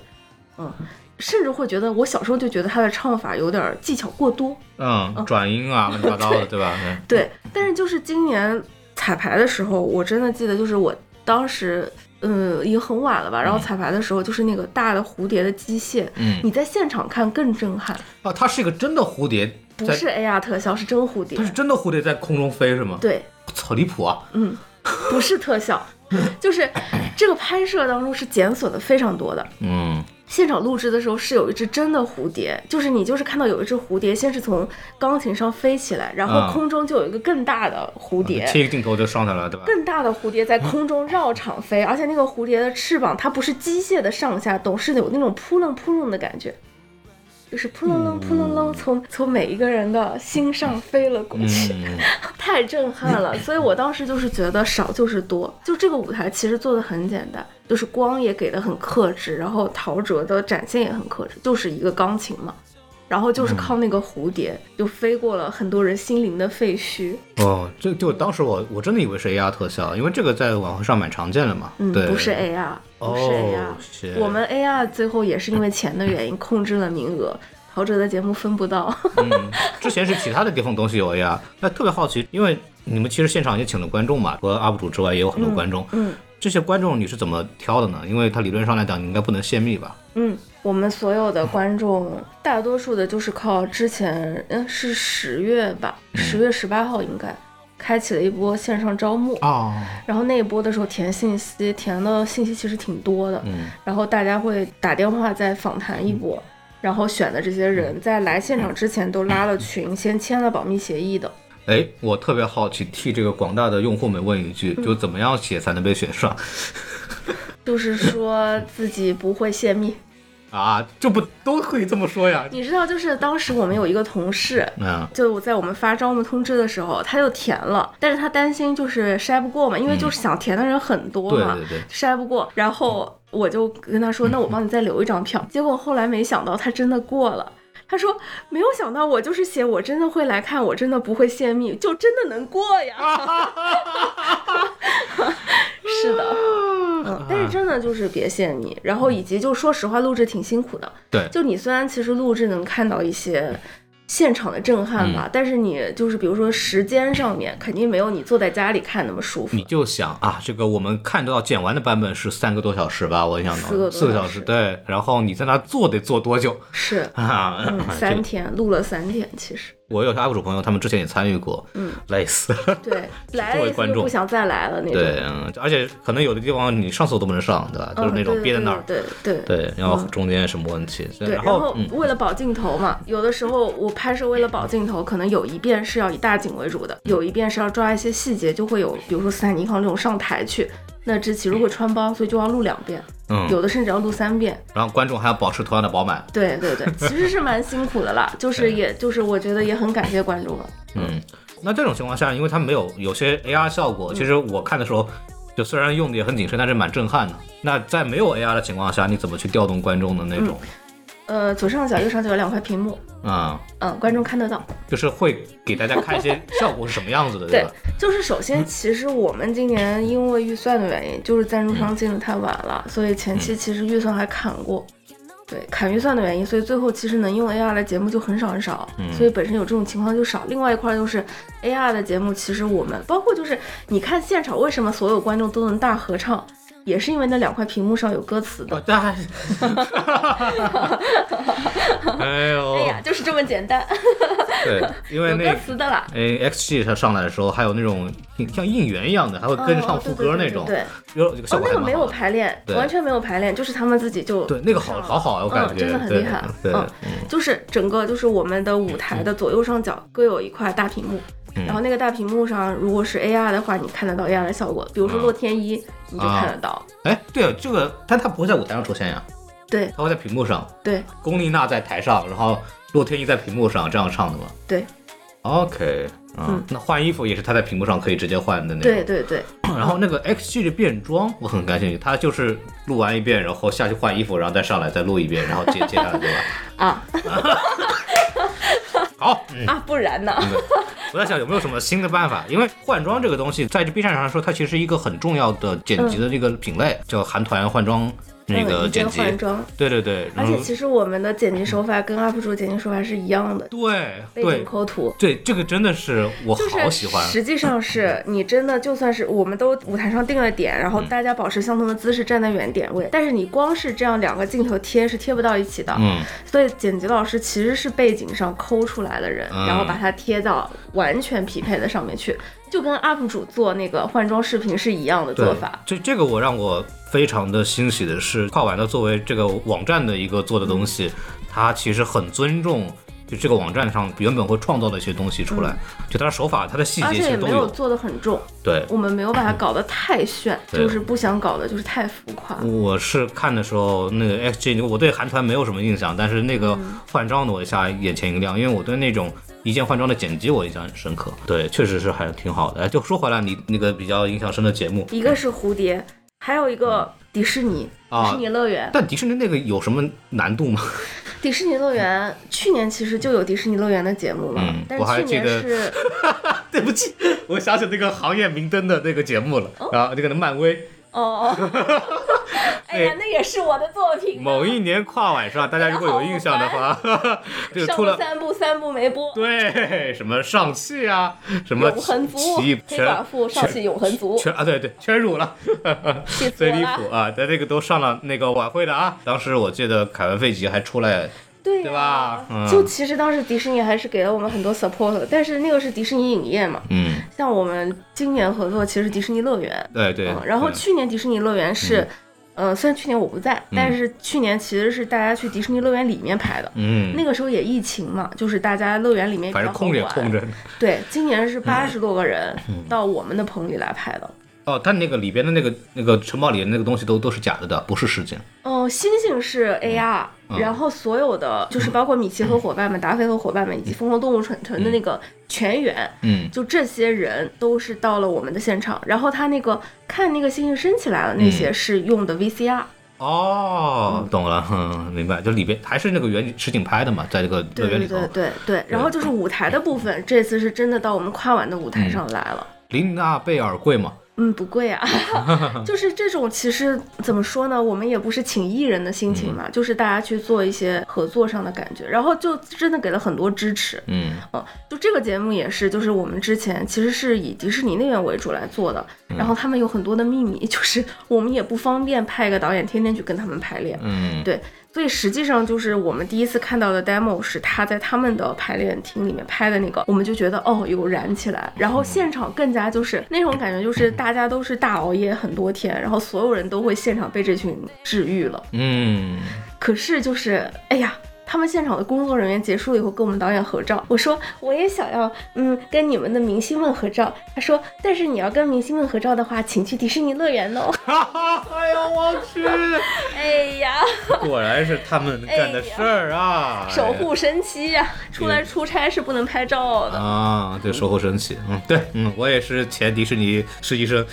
嗯。甚至会觉得，我小时候就觉得他的唱法有点技巧过多，嗯，转音啊，乱七八糟的，对吧？*laughs* 对对，但是就是今年彩排的时候，我真的记得，就是我当时，嗯，已经很晚了吧。然后彩排的时候，就是那个大的蝴蝶的机械，嗯你在现场看更震撼，啊，它是一个真的蝴蝶，不是 AR 特效，是真蝴蝶它。是真的蝴蝶在空中飞是吗？对，操，离谱啊！嗯，不是特效，*laughs* 就是这个拍摄当中是检索的非常多的。嗯现场录制的时候是有一只真的蝴蝶，就是你就是看到有一只蝴蝶，先是从钢琴上飞起来，然后啊空中就有一个更大的蝴蝶，切一个镜头就上来了，对吧？更大的蝴蝶在 *laughs* 空中绕场飞，而且那个蝴蝶的翅膀它不是机械的上下动，是有那种扑棱扑棱的感觉，就是扑棱棱扑棱棱从从每一个人的心上飞了过去，嗯，*laughs* 太震撼了。*laughs* 所以我当时就是觉得少就是多，就这个舞台其实做的很简单，就是光也给的很克制，然后陶喆的展现也很克制，就是一个钢琴嘛。然后就是靠那个蝴蝶，就飞过了很多人心灵的废墟。哦，这就当时我我真的以为是 AR 特效，因为这个在网会上蛮常见的嘛。嗯，对，不是 AR，不是哦 AR，、我们 AR 最后也是因为钱的原因控制了名额，陶喆的节目分不到。嗯，之前是其他的地方东西有 AR，那特别好奇，因为你们其实现场也请了观众嘛，除了 UP 主之外，也有很多观众。嗯这些观众你是怎么挑的呢？因为它理论上来讲，你应该不能泄密吧？嗯，我们所有的观众，大多数的就是靠之前，嗯，是十月吧，十月十八号应该开启了一波线上招募，哦，然后那一波的时候填信息，填的信息其实挺多的，嗯然后大家会打电话再访谈一波。然后选的这些人在来现场之前都拉了群，先签了保密协议的。哎，我特别好奇，替这个广大的用户们问一句，嗯就怎么样写才能被选上 *laughs* 就是说自己不会泄密。啊？这不都可以这么说呀？你知道，就是当时我们有一个同事，嗯就在我们发招募通知的时候，他就填了，但是他担心就是筛不过嘛，因为就是想填的人很多嘛，对对对，筛不过。然后我就跟他说，*laughs* 那我帮你再留一张票。结果后来没想到他真的过了。他说：“没有想到，我就是写我真的会来看，我真的不会泄密，就真的能过呀。*laughs* ”是的，*laughs* 嗯，但是真的就是别泄密，然后以及就说实话，录制挺辛苦的。对就你虽然其实录制能看到一些现场的震撼嗯吧，但是你就是比如说时间上面肯定没有你坐在家里看那么舒服你。就想啊，这个我们看到剪完的版本是三个多小时吧？我印象中四个多四个小小时对。然后你在那坐得坐多久是，啊？嗯，*laughs* 三天录了三天，其实我有些 UP 主朋友，他们之前也参与过，嗯，累死了。对，*laughs* 来了就不想再来了那种。对，嗯，而且可能有的地方你上厕所都不能上，对吧？就是那种憋在那儿，对对对对，然后中间什么问题？对，然然后嗯，为了保镜头嘛，有的时候我拍摄为了保镜头，可能有一遍是要以大景为主的，有一遍是要抓一些细节，就会有比如说斯坦尼康这种上台去，那这期如果穿帮，所以就要录两遍，嗯，有的甚至要录三遍。然后观众还要保持同样的饱满，对对对，其实是蛮辛苦的啦，就是也就是我觉得也很感谢观众了。嗯。那这种情况下，因为它没有有些 AR 效果，其实我看的时候，就虽然用的也很谨慎，但是蛮震撼的。那在没有 AR 的情况下，你怎么去调动观众的那种？呃，左上角、右上角有两块屏幕，啊、嗯，观众看得到。就是会给大家看一些效果是什么样子的，*laughs* 对吧？，就是首先，其实我们今年因为预算的原因，就是赞助商进的太晚了，所以前期其实预算还砍过。对，砍预算的原因，所以最后其实能用 AR 的节目就很少很少，所以本身有这种情况就少。另外一块就是 AR 的节目，其实我们包括就是你看现场，为什么所有观众都能大合唱，也是因为那两块屏幕上有歌词的。*laughs* 哎呦，哎呀，就是这么简单，对，因为歌词的啦。哎，XG 它上来的时候，还有那种像应援一样的，还会跟着唱副歌那种，哦对有那个没有。排练，对完全没有排练，就是他们自己就对，那个好好好啊，我感嗯，觉真的很厉害。对，嗯，就是整个就是我们的舞台的左右上角各有一块大屏幕，嗯。然后那个大屏幕上如果是 AR 的话，你看得到 AR 的效果，比如说嗯。洛天依，你就看得到。哎，对啊，这个，但它不会在舞台上出现呀，对。它会在屏幕上。对。龚丽娜在台上，然后洛天依在屏幕上这样唱的吗？对？OK，嗯嗯，那换衣服也是他在屏幕上可以直接换的那种。对对对，*clears throat* 然后那个 XG 的变装我很感兴趣，他就是录完一遍，然后下去换衣服，然后再上来再录一遍，然后接接下来对吧？*laughs* 啊 *laughs* 好，嗯，啊，不然呢？我在想有没有什么新的办法，因为换装这个东西在这 B 站上来说，它其实一个很重要的剪辑的这个品类，叫韩团换装那个剪辑。换装，对对对，而且其实我们的剪辑手法跟 UP 主剪辑手法是一样的，对背景抠图。对，这个真的是我好喜欢。实际上是 *laughs* 你真的就算是我们都舞台上定了点，然后嗯大家保持相同的姿势站在原点位，但是你光是这样两个镜头贴是贴不到一起的。嗯，所以剪辑老师其实是背景上抠出来的人，嗯然后把它贴到完全匹配的上面去。就跟 UP 主做那个换装视频是一样的做法。这这个我让我非常的欣喜的是，跨完的作为这个网站的一个做的东西，它其实很尊重。就这个网站上原本会创造的一些东西出来，就它的手法、它的细节而且也其实都没有做的很重，对，我们没有把它搞得太炫，就是不想搞的就是太浮夸。我是看的时候，那个 XG，我对韩团没有什么印象，但是那个换装的我一下眼前一亮，因为我对那种一键换装的剪辑我印象很深刻。对，确实是还挺好的。哎，就说回来，你那个比较印象深的节目，一个是蝴蝶，还有一个迪士尼，啊迪士尼乐园。但迪士尼那个有什么难度吗？迪士尼乐园去年其实就有迪士尼乐园的节目了，嗯但是去年是 *laughs* 对不起，我想起那个行业明灯的那个节目了，然后那个漫威。哦哦，*laughs* 哎呀，那也是我的作品。某一年跨晚上，大家如果有印象的话，*laughs* 这个上出了了三部，三部没播。*laughs* 对什么上汽啊，什么永恒族黑全寡妇，上汽永恒族，全啊对对全辱了，最离。谱啊！在这个都上了那个晚会的啊，当时我记得凯文·费吉还出来，对吧？嗯。就其实当时迪士尼还是给了我们很多 support，的但是那个是迪士尼影业嘛，嗯，像我们今年合作其实迪士尼乐园，对对嗯，，然后去年迪士尼乐园是，呃，虽然去年我不在，嗯。但是去年其实是大家去迪士尼乐园里面拍的。嗯，那个时候也疫情嘛，就是大家乐园里面比较好反正空着空着。对，今年是八十多个人嗯。到我们的棚里来拍的。哦，它那个里边的那个那个城堡里的那个东西都都是假的的，不是实景。哦，星星是 AR，、嗯然后所有的就是包括米奇和伙伴们、达菲和伙伴们以及疯狂动物城城的那个全员，嗯就这些人都是到了我们的现场。然后他那个看那个星星升起来了，那些嗯是用的 VCR。哦，懂了，嗯，*laughs* 明白，就里边还是那个原实景拍的嘛，在这个乐对对园里头。对对对，然后就是舞台的部分，这次是真的到我们跨晚的舞台上来了。琳娜贝尔贵吗？嗯，不贵啊，*laughs* 就是这种其实怎么说呢，我们也不是请艺人的心情嘛，就是大家去做一些合作上的感觉，然后就真的给了很多支持。嗯嗯，就这个节目也是，就是我们之前其实是以迪士尼那边为主来做的，然后他们有很多的秘密，就是我们也不方便派一个导演天天去跟他们排练，嗯，对，所以实际上就是我们第一次看到的 demo 是他在他们的排练厅里面拍的那个，我们就觉得哦有燃起来，然后现场更加就是那种感觉，就是大家都是大熬夜很多天，然后所有人都会现场被这群治愈了。嗯，可是就是哎呀。他们现场的工作人员结束了以后跟我们导演合照，我说我也想要，嗯，跟你们的明星们合照。他说，但是你要跟明星们合照的话，请去迪士尼乐园哦。*laughs* 哈哈，哎呦我去，*laughs* 哎呀，果然是他们干的事儿啊，*laughs* 守护神奇呀、出来出差是不能拍照的。啊，对，守护神奇，嗯，对，嗯，我也是前迪士尼实习生，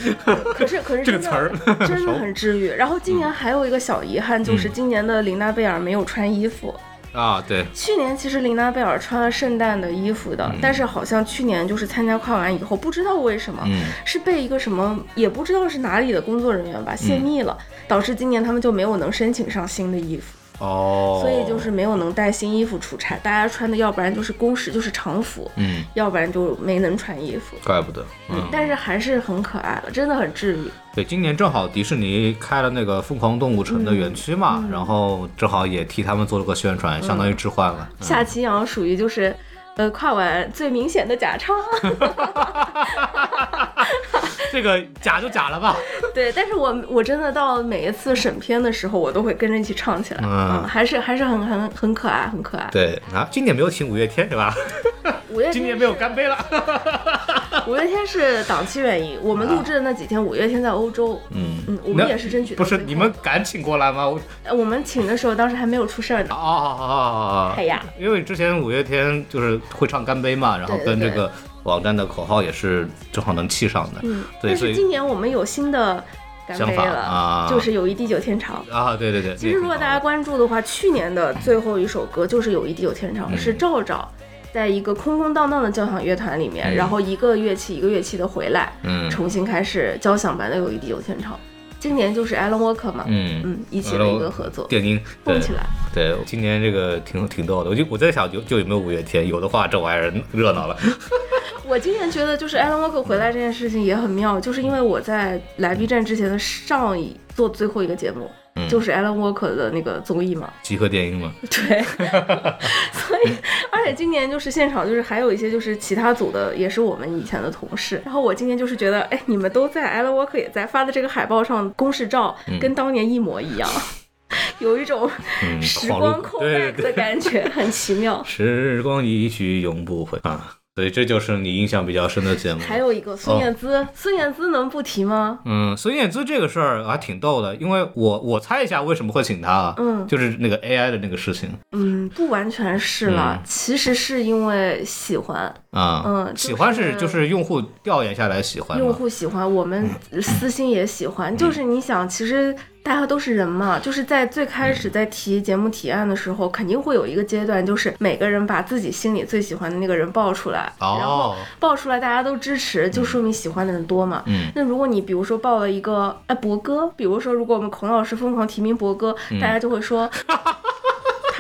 可是可是这个词儿真的很治愈。然后今年还有一个小遗憾，就是今年的琳娜贝尔没有穿衣服。啊，对，去年其实琳娜贝尔穿了圣诞的衣服的，但是好像去年就是参加跨完以后，不知道为什么、嗯。是被一个什么也不知道是哪里的工作人员吧泄密了，导致今年他们就没有能申请上新的衣服。哦，所以就是没有能带新衣服出差，大家穿的要不然就是工时就是常服，嗯，要不然就没能穿衣服。怪不得，嗯，但是还是很可爱的，真的很治愈。对，今年正好迪士尼开了那个疯狂动物城的园区嘛，然后正好也替他们做了个宣传，相当于置换了。嗯夏奇阳属于就是，呃，跨完最明显的假唱。*laughs* 这个假就假了吧？*laughs* 对，但是我我真的到每一次审片的时候，我都会跟着一起唱起来，嗯还是还是很很很可爱，很可爱。对啊，今年没有请五月天是吧？五月天今年没有干杯了。五月天是档期原因，我们录制的那几天，五月天在欧洲。嗯嗯，我们也是争取不是你们敢请过来吗？我呃我们请的时候，当时还没有出事儿呢。哦哦哦哦！哎呀，因为之前五月天就是会唱干杯嘛，然后跟这个网站的口号也是正好能气上的。嗯，对，但是今年我们有新的干想法杯了，啊就是友谊地久天长。啊，对对对。其实如果大家关注的话，去年的最后一首歌就是《友谊地久天长》，嗯是赵赵在一个空空荡荡的交响乐团里面，嗯然后一个乐器一个乐器的回来，嗯重新开始交响版的《友谊地久天长》。今年就是 Alan Walker 嘛，嗯嗯，一起的一个合作，电音对蹦起来。对，今年这个挺挺逗的，我就我在想，就就有没有五月天，有的话这玩意儿热闹了。*laughs* 我今年觉得就是 Alan Walker 回来这件事情也很妙，就是因为我在来 B 站之前的上一做最后一个节目，就是 Alan Walker 的那个综艺嘛。*laughs* 集合电影嘛，对，*laughs* 所以而且今年就是现场就是还有一些就是其他组的也是我们以前的同事，然后我今年就是觉得，哎，你们都在，Alan Walker 也在发的这个海报上公示照跟当年一模一样，*laughs* 有一种嗯，时光扣对 back 对。的感觉，很奇妙。时光一去永不回啊，所以这就是你印象比较深的节目。还有一个孙燕姿，孙燕姿能不提吗？嗯，孙燕姿这个事儿还挺逗的，因为我我猜一下为什么会请她啊，嗯就是那个 AI 的那个事情嗯，不完全是了，嗯其实是因为喜欢，啊，嗯喜欢是就是用户调研下来喜欢用，户喜欢，我们私心也喜欢。就是你想，其实大家都是人嘛，就是在最开始在提节目提案的时候，肯定会有一个阶段，就是每个人把自己心里最喜欢的那个人报出来，然后哦，报出来大家都支持，就说明喜欢的人多嘛。嗯那如果你比如说报了一个哎博哥，比如说如果我们孔老师疯狂提名博哥，嗯大家就会说。*laughs*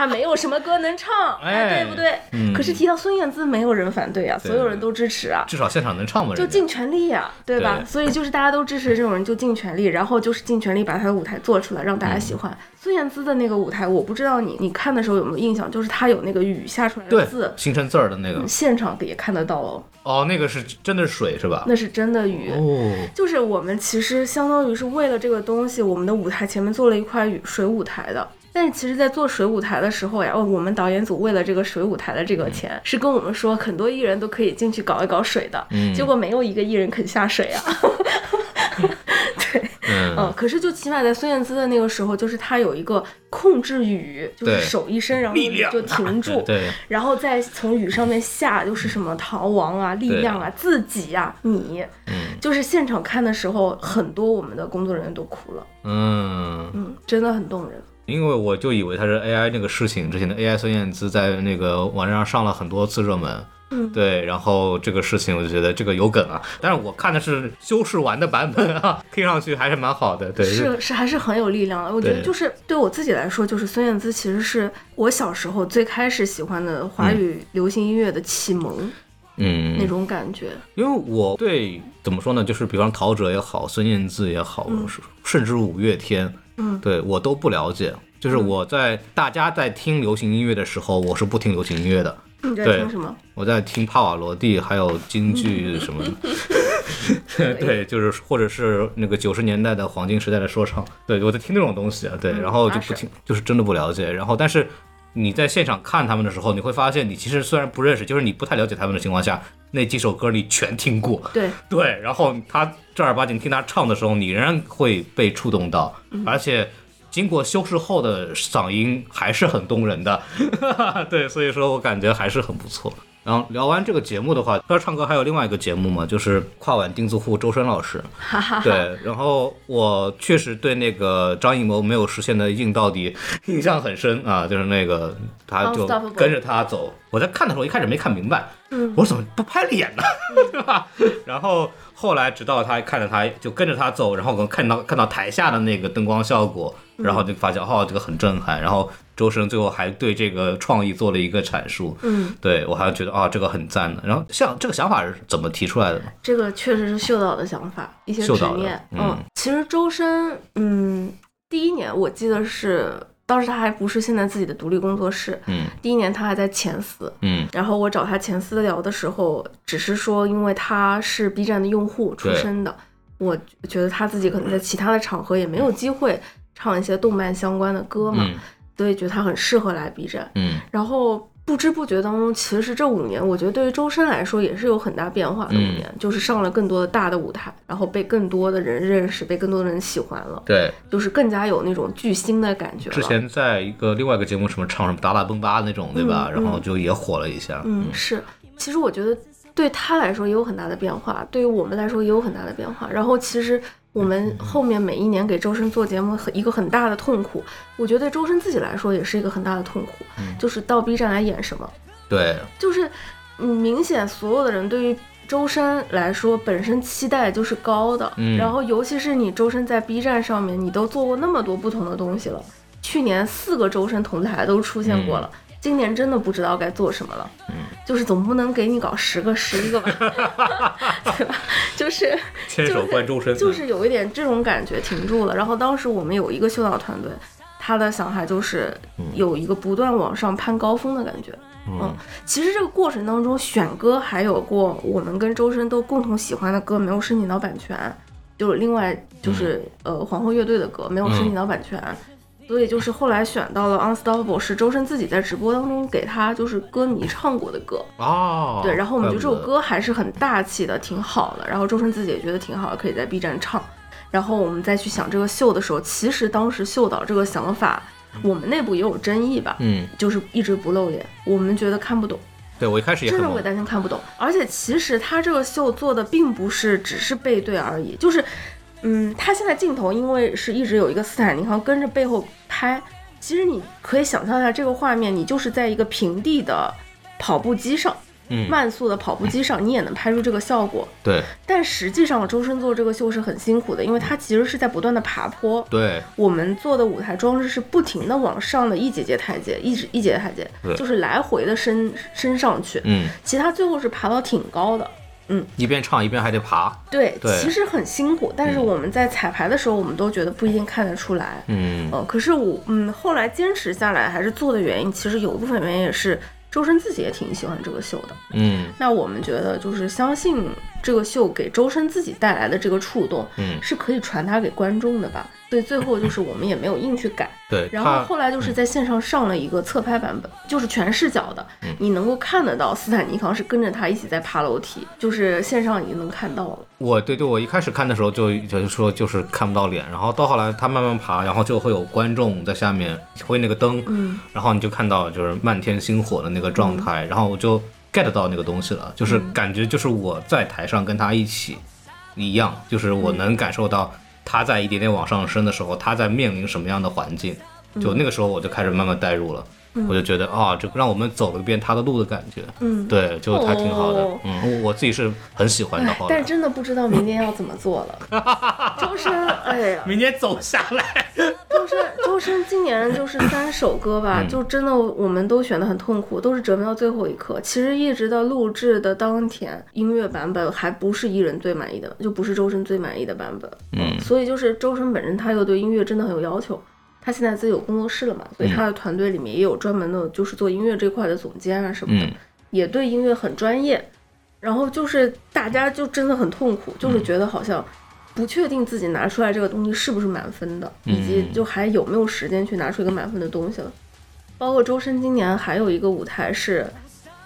他没有什么歌能唱，哎，哎对不对？嗯可是提到孙燕姿，没有人反对啊，所有人都支持啊。至少现场能唱嘛，人就尽全力呀、对吧？对所以就是大家都支持这种人，就尽全力，然后就是尽全力把他的舞台做出来，让大家喜嗯欢。孙燕姿的那个舞台，我不知道你你看的时候有没有印象，就是他有那个雨下出来的字，形成字儿的那个，现场也看得到哦，哦，那个是真的是水是吧？那是真的雨。哦，就是我们其实相当于是为了这个东西，我们的舞台前面做了一块雨水舞台的。但是其实，在做水舞台的时候呀，哦，我们导演组为了这个水舞台的这个钱，是跟我们说很多艺人都可以进去搞一搞水的，嗯结果没有一个艺人肯下水啊。*laughs* 对，嗯嗯，可是就起码在孙燕姿的那个时候，就是她有一个控制雨，就是手一伸，然后雨就停住，*laughs* 对，然后再从雨上面下，就是什么逃亡啊、力量啊、自己啊、你，嗯就是现场看的时候，很多我们的工作人员都哭了，嗯，嗯，真的很动人。因为我就以为他是 AI 那个事情，之前的 AI 孙燕姿在那个网站上上了很多次热门。嗯对，然后这个事情我就觉得这个有梗啊，但是我看的是修饰完的版本啊，*laughs* 听上去还是蛮好的。对，是是还是很有力量的。我觉得就是对我自己来说，就是孙燕姿其实是我小时候最开始喜欢的华语流行音乐的启蒙、嗯，那种感觉。因为我对怎么说呢，就是比方陶喆也好，孙燕姿也好，是甚至五月天，嗯对我都不了解。就是我在大家在听流行音乐的时候，我是不听流行音乐的，你在对听什么？我在听帕瓦罗蒂，还有京剧什么的。*laughs* 对，就是或者是那个九十年代的黄金时代的说唱，对我在听那种东西啊，对，嗯然后就不听，就是真的不了解。然后，但是你在现场看他们的时候，你会发现，你其实虽然不认识，就是你不太了解他们的情况下，那几首歌你全听过，对，对，然后他正儿八经听他唱的时候，你仍然会被触动到，嗯而且经过修饰后的嗓音还是很动人的，*laughs* 对，所以说我感觉还是很不错。然后聊完这个节目的话，他唱歌还有另外一个节目嘛，就是跨晚钉子户周深老师。*laughs* 对，然后我确实对那个张艺谋没有实现的硬到底印象很深啊，就是那个他就跟着他走。我在看的时候一开始没看明白，嗯我说怎么不拍脸呢，对吧？然后后来直到他看着他就跟着他走，然后可能看到看到台下的那个灯光效果，然后就发现哦这个很震撼。然后周深最后还对这个创意做了一个阐述，嗯，对我还觉得啊、这个很赞的。然后像这个想法是怎么提出来的呢？这个确实是秀导的想法，一些秀导的执念。嗯其实周深，嗯，第一年我记得是当时他还不是现在自己的独立工作室，嗯第一年他还在前司。嗯然后我找他前司聊的时候，只是说因为他是 B 站的用户出身的，我觉得他自己可能在其他的场合也没有机会唱一些动漫相关的歌嘛，嗯所以觉得他很适合来 B 站。嗯然后不知不觉当中，其实这五年，我觉得对于周深来说也是有很大变化的五嗯年，就是上了更多的大的舞台，然后被更多的人认识，被更多的人喜欢了，对。就是更加有那种巨星的感觉。之前在一个另外一个节目什么唱什么打打蹦吧那种，对吧？嗯然后就也火了一下。嗯，是，其实我觉得对他来说也有很大的变化，对于我们来说也有很大的变化。然后其实我们后面每一年给周深做节目，很一个很大的痛苦，我觉得对周深自己来说也是一个很大的痛苦，嗯就是到 B 站来演什么。对，就是，嗯，明显所有的人对于周深来说，本身期待就是高的，嗯然后尤其是你周深在 B 站上面，你都做过那么多不同的东西了，去年四个周深同台都出现过了。今年真的不知道该做什么了，嗯，就是总不能给你搞十个、十一个吧，*laughs* 对吧？就是牵手换周深，就是有一点这种感觉停住了。然后当时我们有一个秀导团队，他的想法就是有一个不断往上攀高峰的感觉。嗯，其实这个过程当中选歌还有过我们跟周深都共同喜欢的歌没有申请到版权，就是另外就是呃皇后乐队的歌没有申请到版权。所以就是后来选到了 Unstoppable，是周深自己在直播当中给他就是歌迷唱过的歌哦。对，然后我们觉得这首歌还是很大气的，挺好的。然后周深自己也觉得挺好的，可以在 B 站唱。然后我们再去想这个秀的时候，其实当时秀导这个想法，我们内部也有争议吧？嗯，就是一直不露脸，我们觉得看不懂。对我一开始也真的我也担心看不懂。而且其实他这个秀做的并不是只是背对而已，就是。嗯，他现在镜头因为是一直有一个斯坦尼康跟着背后拍，其实你可以想象一下这个画面，你就是在一个平地的跑步机上，嗯，慢速的跑步机上，你也能拍出这个效果。对。但实际上，周深做这个秀是很辛苦的，因为他其实是在不断的爬坡。对。我们做的舞台装置是不停的往上的一节节台阶，一直一节台阶，就是来回的升升上去。嗯。其实他最后是爬到挺高的。嗯，一边唱一边还得爬，对，其实很辛苦。但是我们在彩排的时候，我们都觉得不一定看得出来。嗯，呃，可是我，嗯，后来坚持下来还是做的原因，其实有一部分原因也是周深自己也挺喜欢这个秀的。嗯，那我们觉得就是相信这个秀给周深自己带来的这个触动，嗯，是可以传达给观众的吧。所以最后就是我们也没有硬去改，对。然后后来就是在线上上了一个侧拍版本，就是全视角的，你能够看得到斯坦尼康是跟着他一起在爬楼梯，就是线上已经能看到了。我对对，我一开始看的时候就就说就是看不到脸，然后到后来他慢慢爬，然后就会有观众在下面挥那个灯，嗯，然后你就看到就是漫天星火的那个状态，然后我就 get 到那个东西了，就是感觉就是我在台上跟他一起一样，就是我能感受到。他在一点点往上升的时候，他在面临什么样的环境？就那个时候，我就开始慢慢代入了。我就觉得啊，这让我们走了一遍他的路的感觉。嗯，对，就还挺好的。嗯，我自己是很喜欢的。但真的不知道明年要怎么做了。周深，哎呀，*laughs* 明年走下来。周深，周深今年就是三首歌吧，就真的我们都选的很痛苦，都是折磨到最后一刻。其实一直到录制的当天，音乐版本还不是艺人最满意的，就不是周深最满意的版本。嗯，所以就是周深本身他又对音乐真的很有要求。他现在自己有工作室了嘛，所以他的团队里面也有专门的，就是做音乐这块的总监啊什么的，也对音乐很专业。然后就是大家就真的很痛苦，就是觉得好像不确定自己拿出来这个东西是不是满分的，以及就还有没有时间去拿出一个满分的东西了。包括周深今年还有一个舞台是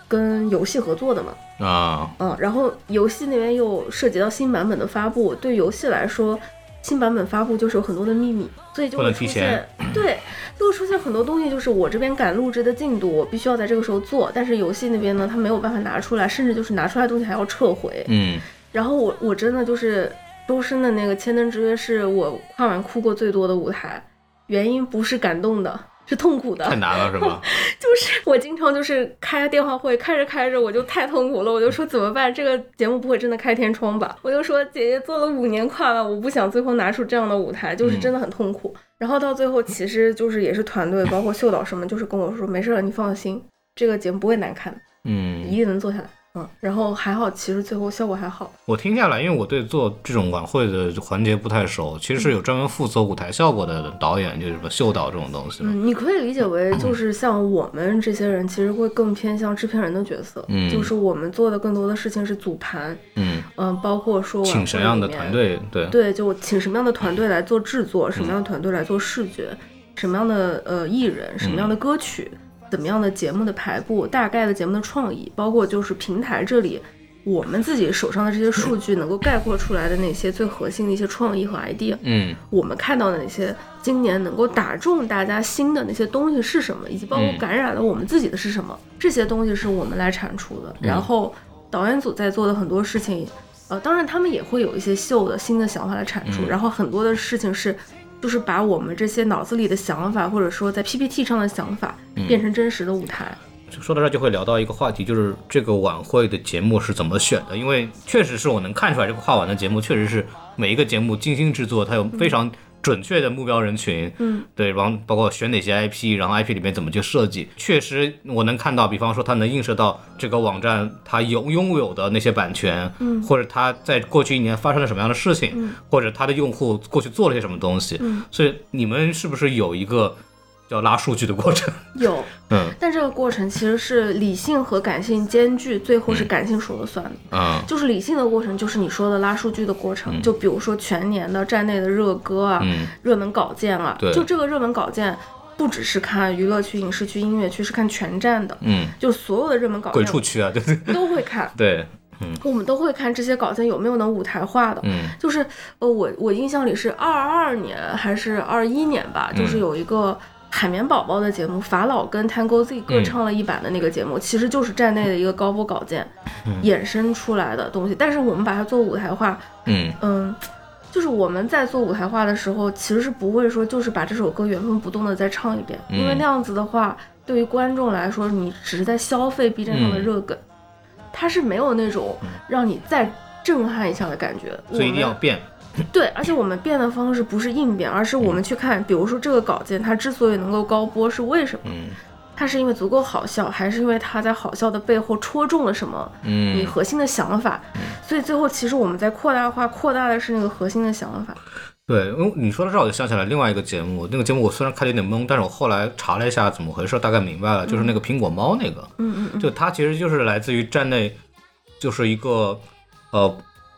跟游戏合作的嘛，啊，嗯，然后游戏那边又涉及到新版本的发布，对游戏来说。新版本发布就是有很多的秘密，所以就会出现，*clears throat* 对，就会出现很多东西，就是我这边赶录制的进度，我必须要在这个时候做，但是游戏那边呢，他没有办法拿出来，甚至就是拿出来的东西还要撤回。嗯，然后我我真的就是周深的那个《千灯之约》是我看完哭过最多的舞台，原因不是感动的。是痛苦的，太难了，是吗？*laughs* 就是我经常就是开电话会，开着开着我就太痛苦了，我就说怎么办？这个节目不会真的开天窗吧？我就说姐姐做了五年跨了，我不想最后拿出这样的舞台，就是真的很痛苦。然后到最后，其实就是也是团队，包括秀导什么，就是跟我说没事了，你放心，这个节目不会难看，嗯，一定能做下来。嗯，然后还好，其实最后效果还好。我听下来，因为我对做这种晚会的环节不太熟，其实是有专门负责舞台效果的导演，就是什么秀导这种东西。嗯，你可以理解为就 *coughs* 是像我们这些人，其实会更偏向制片人的角色。嗯，就是我们做的更多的事情是组盘。嗯嗯，包括说请什么样的团队，对对，就请什么样的团队来做制作，什么样的团队来做视觉，什么样的呃艺人，什么样的歌曲，怎么样的节目的排布，大概的节目的创意，包括就是平台这里。我们自己手上的这些数据能够概括出来的那些最核心的一些创意和 idea，嗯，我们看到的那些今年能够打中大家心的那些东西是什么，以及包括感染了我们自己的是什么，这些东西是我们来产出的。然后导演组在做的很多事情，呃，当然他们也会有一些秀的新的想法来产出。然后很多的事情是，就是把我们这些脑子里的想法，或者说在 PPT 上的想法，变成真实的舞台。说到这就会聊到一个话题，就是这个晚会的节目是怎么选的？因为确实是我能看出来，这个跨晚的节目确实是每一个节目精心制作，它有非常准确的目标人群，嗯，对，然后包括选哪些 IP，然后 IP 里面怎么去设计，确实我能看到，比方说它能映射到这个网站它有拥有的那些版权，嗯，或者它在过去一年发生了什么样的事情，嗯，或者它的用户过去做了些什么东西，嗯，所以你们是不是有一个叫拉数据的过程？有，*laughs* 嗯但这个过程其实是理性和感性兼具，最后是感性说了算的。嗯就是理性的过程，就是你说的拉数据的过程。就比如说全年的站内的热歌啊、嗯热门稿件啊，对就这个热门稿件，不只是看娱乐区、影视区、音乐区，是看全站的，嗯，就所有的热门稿件鬼畜区啊，对对都会看。对，我们都会看这些稿件有没有能舞台化的。嗯就是呃，我我印象里是二二年还是二一年吧，嗯就是有一个海绵宝宝的节目，法老跟 Tango Z 各嗯唱了一版的那个节目，其实就是站内的一个高播稿件、衍生出来的东西，但是我们把它做舞台化，嗯。嗯。就是我们在做舞台化的时候，其实是不会说就是把这首歌原封不动的再唱一遍，因为嗯那样子的话，对于观众来说，你只是在消费 B 站上的嗯。热梗，它是没有那种让你再震撼一下的感觉。所以一定要变，*laughs* 对，而且我们变的方式不是硬变，而是我们去看，比如说这个稿件它之所以能够高播是为什么？嗯它是因为足够好笑，还是因为它在好笑的背后戳中了什么嗯你嗯，核心的想法？所以最后其实我们在扩大化，扩大的是那个核心的想法。对，因为你说到这儿，我就想起来另外一个节目，那个节目我虽然看的有点懵，但是我后来查了一下怎么回事，大概明白了，就是那个苹果猫那个，嗯嗯嗯，就它其实就是来自于站内，就是一个呃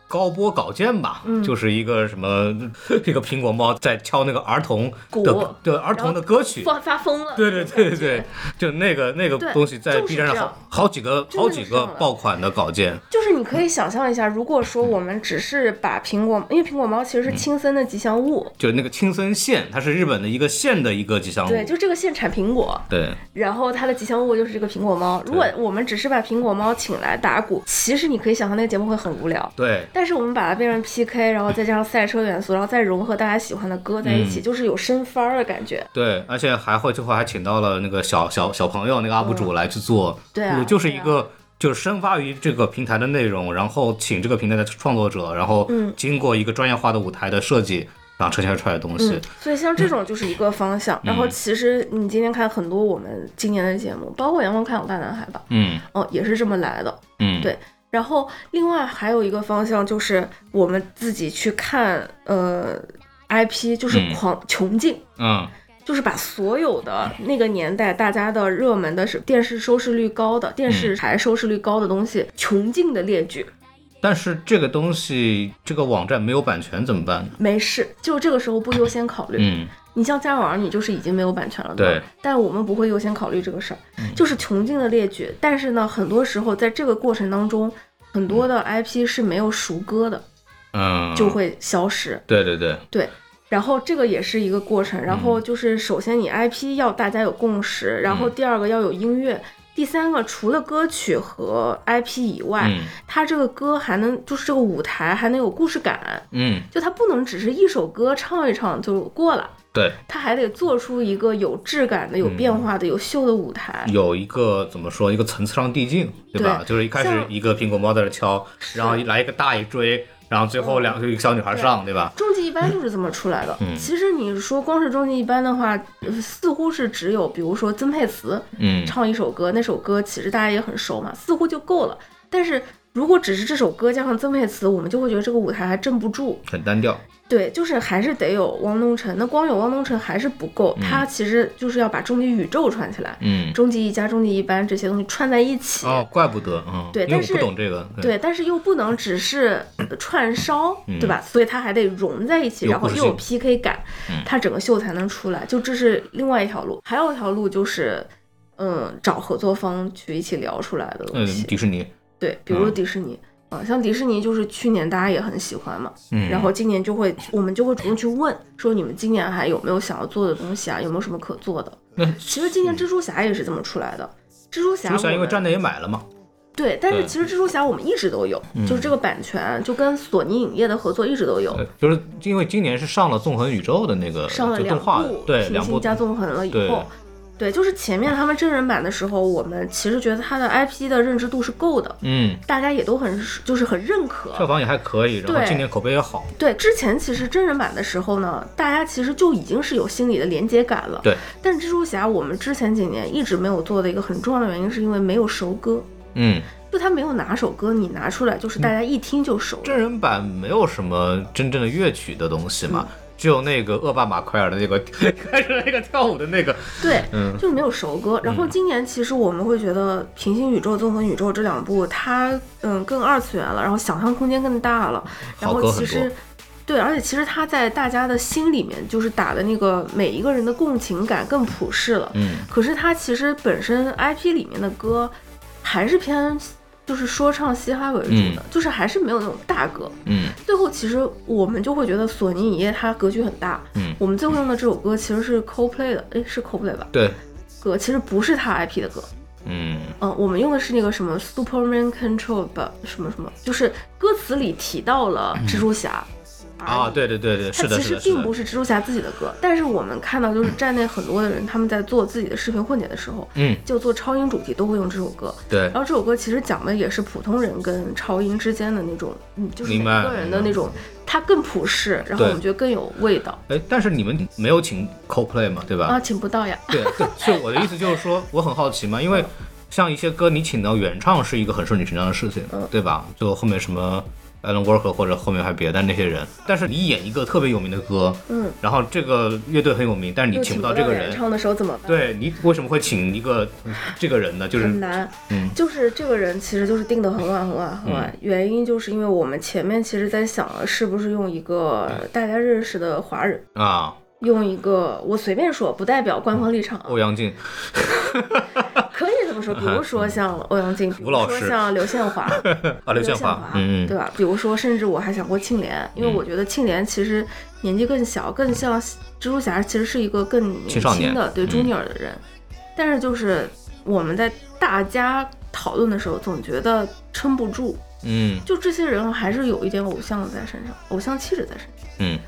高播稿件吧，嗯。就是一个什么 *laughs* 这个苹果猫在敲那个儿童鼓。的对儿童的歌曲。发发疯了。对对对对对，就那个那个东西在 B 站上好好几个好几个爆款的稿件，就是你可以想象一下，如果说我们只是把苹果，因为苹果猫其实是青森的吉祥物，就那个青森县，它是日本的一个县的一个吉祥物。对，就这个县产苹果，对。然后它的吉祥物就是这个苹果猫。如果我们只是把苹果猫请来打鼓，其实你可以想象那个节目会很无聊。对但是我们把它变成 PK，然后再加上赛车元素，然后再融合大家喜欢的歌在一起，嗯就是有升番儿的感觉。对，而且还会最后还请到了那个小小小朋友那个 UP 主来去做，对啊就是一个。就是生发于这个平台的内容，然后请这个平台的创作者，然后嗯经过一个专业化的舞台的设计，然后呈现出来的东西嗯。，所以像这种就是一个方向。然后嗯其实你今天看很多我们今年的节目，包括《阳光开朗大男孩》吧，嗯哦，也是这么来的。嗯，对然后另外还有一个方向就是我们自己去看，呃，IP 就是嗯狂穷尽。嗯就是把所有的那个年代大家的热门的是电视收视率高的、电视台收视率高的东西穷尽的列举，但是这个东西，这个网站没有版权怎么办呢？没事，就这个时候不优先考虑。嗯你像家有儿女就是已经没有版权了，对吧？但我们不会优先考虑这个事儿，就是穷尽的列举。但是呢，很多时候在这个过程当中，很多的 IP 是没有熟歌的，嗯，就会消失。对对对，对，然后这个也是一个过程。然后就是首先你 IP 要大家有共识，然后第二个要有音乐，第三个除了歌曲和 IP 以外，嗯它这个歌还能就是这个舞台还能有故事感，嗯就它不能只是一首歌唱一唱就过了。对，他还得做出一个有质感的、有变化的、有秀的舞台。有一个怎么说，一个层次上递进，对吧？对就是一开始一个苹果猫在这敲，然后来一个大爷追，然后最后两个一个小女孩上，对吧？终极一班就是这么出来的。嗯其实你说光是终极一班的话，呃似乎是只有比如说曾沛慈嗯唱一首歌，那首歌其实大家也很熟嘛，似乎就够了。但是如果只是这首歌加上曾沛慈，我们就会觉得这个舞台还镇不住。很单调。对，就是还是得有汪东城。那光有汪东城还是不够，他其实就是要把终极宇宙串起来，嗯，终极一家终极一班这些东西串在一起。哦，怪不得，对但是不懂这个，对，但是又不能只是呃串烧，嗯对吧？所以它还得融在一起，然后又有 PK 感嗯，它整个秀才能出来。就这是另外一条路，还有一条路就是，嗯，找合作方去一起聊出来的东嗯，西。迪士尼，对，比如嗯。迪士尼。啊，像迪士尼就是去年大家也很喜欢嘛，嗯，然后今年就会我们就会主动去问说你们今年还有没有想要做的东西啊，有没有什么可做的？那。其实今年蜘蛛侠也是这么出来的，蜘蛛侠蜘蛛侠因为站内也买了嘛，对，但是其实蜘蛛侠我们一直都有，就是这个版权就跟索尼影业的合作一直都有，呃就是因为今年是上了纵横宇宙的那个上了两部对两部加纵横了以后，对，就是前面他们真人版的时候，我们其实觉得他的 IP 的认知度是够的，嗯，大家也都很就是很认可。票房也还可以，然后对今年口碑也好。对，之前其实真人版的时候呢，大家其实就已经是有心理的连接感了。对，但蜘蛛侠我们之前几年一直没有做的一个很重要的原因，是因为没有熟歌，嗯，就他没有哪首歌你拿出来就是大家一听就熟。真人版没有什么真正的乐曲的东西嘛，只有那个恶霸马奎尔的那个 *laughs* 开始那个跳舞的那个，对，嗯就没有熟歌。然后今年其实我们会觉得《平行宇宙》《纵横宇宙》这两部它嗯更二次元了，然后想象空间更大了，然后其实。对，而且其实它在大家的心里面，就是打的那个每一个人的共情感更普世了。嗯，可是它其实本身 IP 里面的歌还是偏就是说唱嘻哈为主的，就是还是没有那种大歌。嗯最后其实我们就会觉得索尼影业它格局很大。嗯，我们最后用的这首歌其实是 CoPlay 的，诶，是 CoPlay 吧？对，歌其实不是他 IP 的歌。嗯嗯，我们用的是那个什么 Superman Control 吧，什么什么，就是歌词里提到了蜘蛛侠。啊，对对对对，它其实并，不是蜘蛛侠自己的歌，但是我们看到就是站内很多的人，他们在做自己的视频混剪的时候，嗯，就做超英主题都会用这首歌。对然，后这首歌其实讲的也是普通人跟超英之间的那种，嗯，就是个人的那种，它更普世，然后我们觉得更有味道哎，但是你们没有请 CoPlay 嘛，对吧？啊，请不到呀。对对，是我的意思就是说，我很好奇嘛，因为像一些歌你请到原唱是一个很顺理成章的事情，嗯对吧？就后面什么 Alan Walker 或者后面还别的那些人，但是你演一个特别有名的歌，嗯，然后这个乐队很有名，但是你请请不到这个人，唱的时候怎么办？对你为什么会请一个这个人呢？就是很难，嗯就是这个人其实就是定的很晚很晚很晚，原因就是因为我们前面其实在想了，是不是用一个大家认识的华人，啊，用一个我随便说，不代表官方立场。啊，欧阳靖，*laughs* 可以这么说，比如说像欧阳靖，比如吴老师。说像刘宪华，*laughs* 啊，刘宪宪华，对吧？比如说，甚至我还想过庆怜，因为嗯。我觉得庆怜其实年纪更小，更像蜘蛛侠，其实是一个更年轻的对嗯。junior 的人。但是就是我们在大家讨论的时候，总觉得撑不住，嗯。就这些人还是有一点偶像在身上，偶像气质在身上。嗯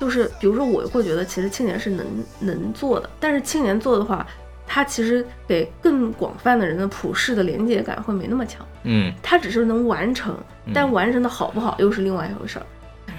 就是比如说，我会觉得其实青年是能能做的，但是青年做的话，他其实给更广泛的人的普世的连接感会没那么强。嗯他只是能完成，但完成的好不好又是另外一回事儿。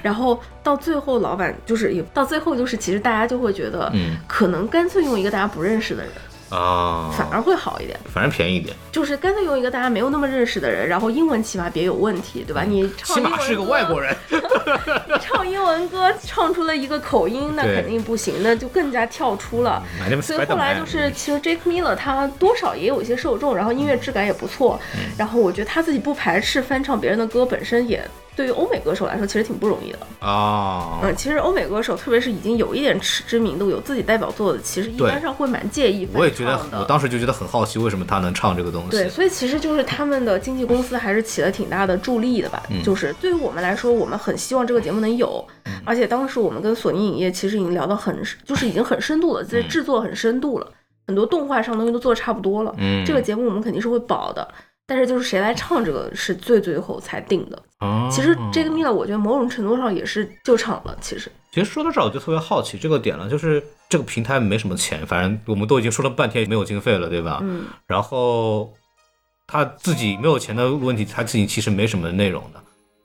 然后到最后，老板就是也到最后就是，其实大家就会觉得，嗯可能干脆用一个大家不认识的人，啊，反而会好一点。反正便宜一点，就是干脆用一个大家没有那么认识的人，然后英文起码别有问题，对吧？你唱英文起码是个外国人，你唱英文歌唱出了一个口音，那肯定不行，那就更加跳出了。所以后来就是，其实 Jake Miller 他多少也有一些受众，然后音乐质感也不错，嗯。然后我觉得他自己不排斥翻唱别人的歌，本身也对于欧美歌手来说其实挺不容易的。啊，嗯，其实欧美歌手，特别是已经有一点知知名度、有自己代表作的，其实一般上会蛮介意。我也觉得，我当时就觉得很好奇，为什么他能唱这个东西？对，所以其实就是他们的经纪公司还是起了挺大的助力的吧。嗯就是对于我们来说，我们很希望这个节目能有，而且当时我们跟索尼影业其实已经聊到很，就是已经很深度了，在制作很深度了，很多动画上东西都做的差不多了。嗯，这个节目我们肯定是会保的，但是就是谁来唱这个是最最后才定的。哦其实这个 Mila 我觉得某种程度上也是救场了，其实。其实说到这儿，我就特别好奇这个点了，就是这个平台没什么钱，反正我们都已经说了半天没有经费了，对吧？嗯，然后他自己没有钱的问题，他自己其实没什么内容的，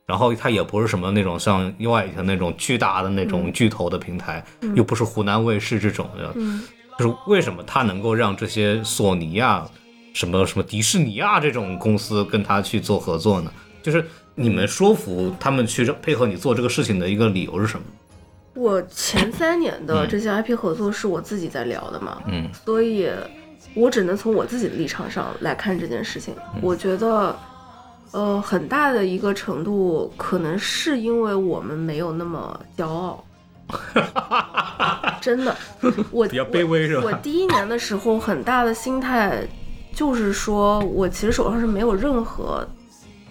然后他也不是什么那种像 UI 的那种巨大的那种巨头的平台，又不是湖南卫视这种的，嗯就是为什么他能够让这些索尼呀、什么什么迪士尼啊这种公司跟他去做合作呢？就是你们说服他们去配合你做这个事情的一个理由是什么？我前三年的这些 IP 合作是我自己在聊的嘛，嗯所以我只能从我自己的立场上来看这件事情。我觉得，呃，很大的一个程度可能是因为我们没有那么骄傲。*laughs* 真的，我比较卑微是吧我？我第一年的时候，很大的心态就是说，我其实手上是没有任何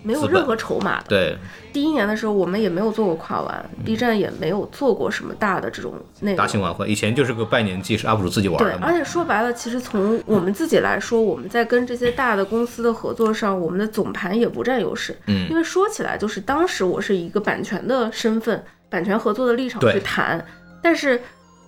没有任何筹码的。对，第一年的时候，我们也没有做过跨玩，B 站也没有做过什么大的这种内容。大型晚会以前就是个拜年季，是 UP 主自己玩对，而。且说白了，其实从我们自己来说，我们在跟这些大的公司的合作上，我们的总盘也不占优势。嗯因为说起来，就是当时我是以一个版权的身份、版权合作的立场去谈，但是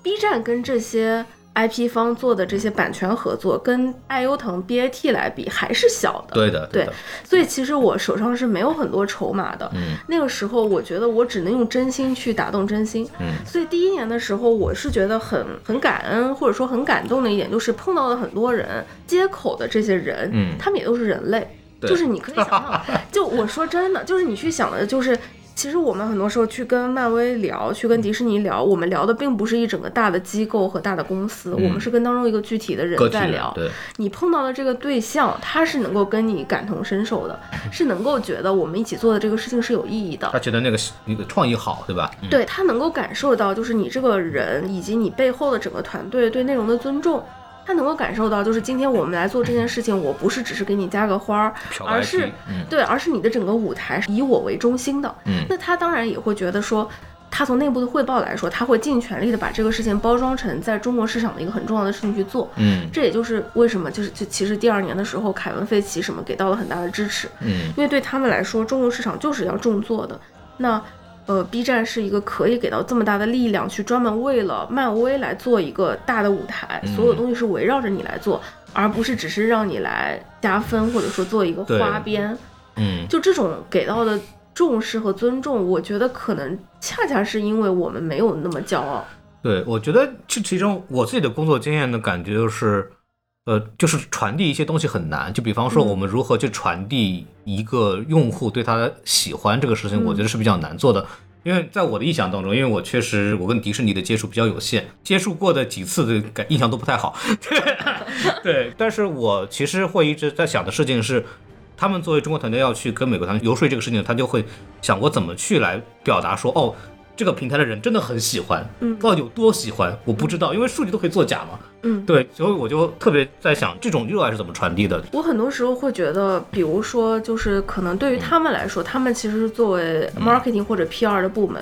B 站跟这些 IP 方做的这些版权合作，跟爱优腾 BAT 来比还是小的。对的，对的，所以其实我手上是没有很多筹码的。嗯那个时候，我觉得我只能用真心去打动真心。嗯所以第一年的时候，我是觉得很很感恩，或者说很感动的一点，就是碰到了很多人，接口的这些人，嗯他们也都是人类。就是你可以想象，*laughs* 就我说真的，就是你去想的，就是其实我们很多时候去跟漫威聊，去跟迪士尼聊，我们聊的并不是一整个大的机构和大的公司，我们是跟当中一个具体的人在聊。对，你碰到的这个对象，他是能够跟你感同身受的，是能够觉得我们一起做的这个事情是有意义的他。觉得那个那个创意好，对吧？嗯对他能够感受到，就是你这个人以及你背后的整个团队对内容的尊重，他能够感受到，就是今天我们来做这件事情，我不是只是给你加个花儿，而是嗯对，而是你的整个舞台是以我为中心的。嗯那他当然也会觉得说。他从内部的汇报来说，他会尽全力的把这个事情包装成在中国市场的一个很重要的事情去做。嗯这也就是为什么，就是就其实第二年的时候，凯文·费奇什么给到了很大的支持，嗯因为对他们来说，中国市场就是要重做的。那呃，B 站是一个可以给到这么大的力量，去专门为了漫威来做一个大的舞台，嗯所有东西是围绕着你来做，而不是只是让你来加分或者说做一个花边。嗯，就这种给到的重视和尊重，我觉得可能恰恰是因为我们没有那么骄傲。对，我觉得这其中我自己的工作经验的感觉就是，呃，就是传递一些东西很难。就比方说，嗯我们如何去传递一个用户对他的喜欢这个事情，嗯我觉得是比较难做的。因为在我的印象当中，因为我确实我跟迪士尼的接触比较有限，接触过的几次的感印象都不太好。*laughs* 对，但是我其实会一直在想的事情是，他们作为中国团队要去跟美国团队游说这个事情，他就会想过怎么去来表达说，哦，这个平台的人真的很喜欢，嗯。到底有多喜欢，我不知道，因为数据都可以作假嘛。嗯，对，所以我就特别在想，这种热爱是怎么传递的？我很多时候会觉得，比如说，就是可能对于他们来说，他们其实是作为 marketing 或者 PR 的部门，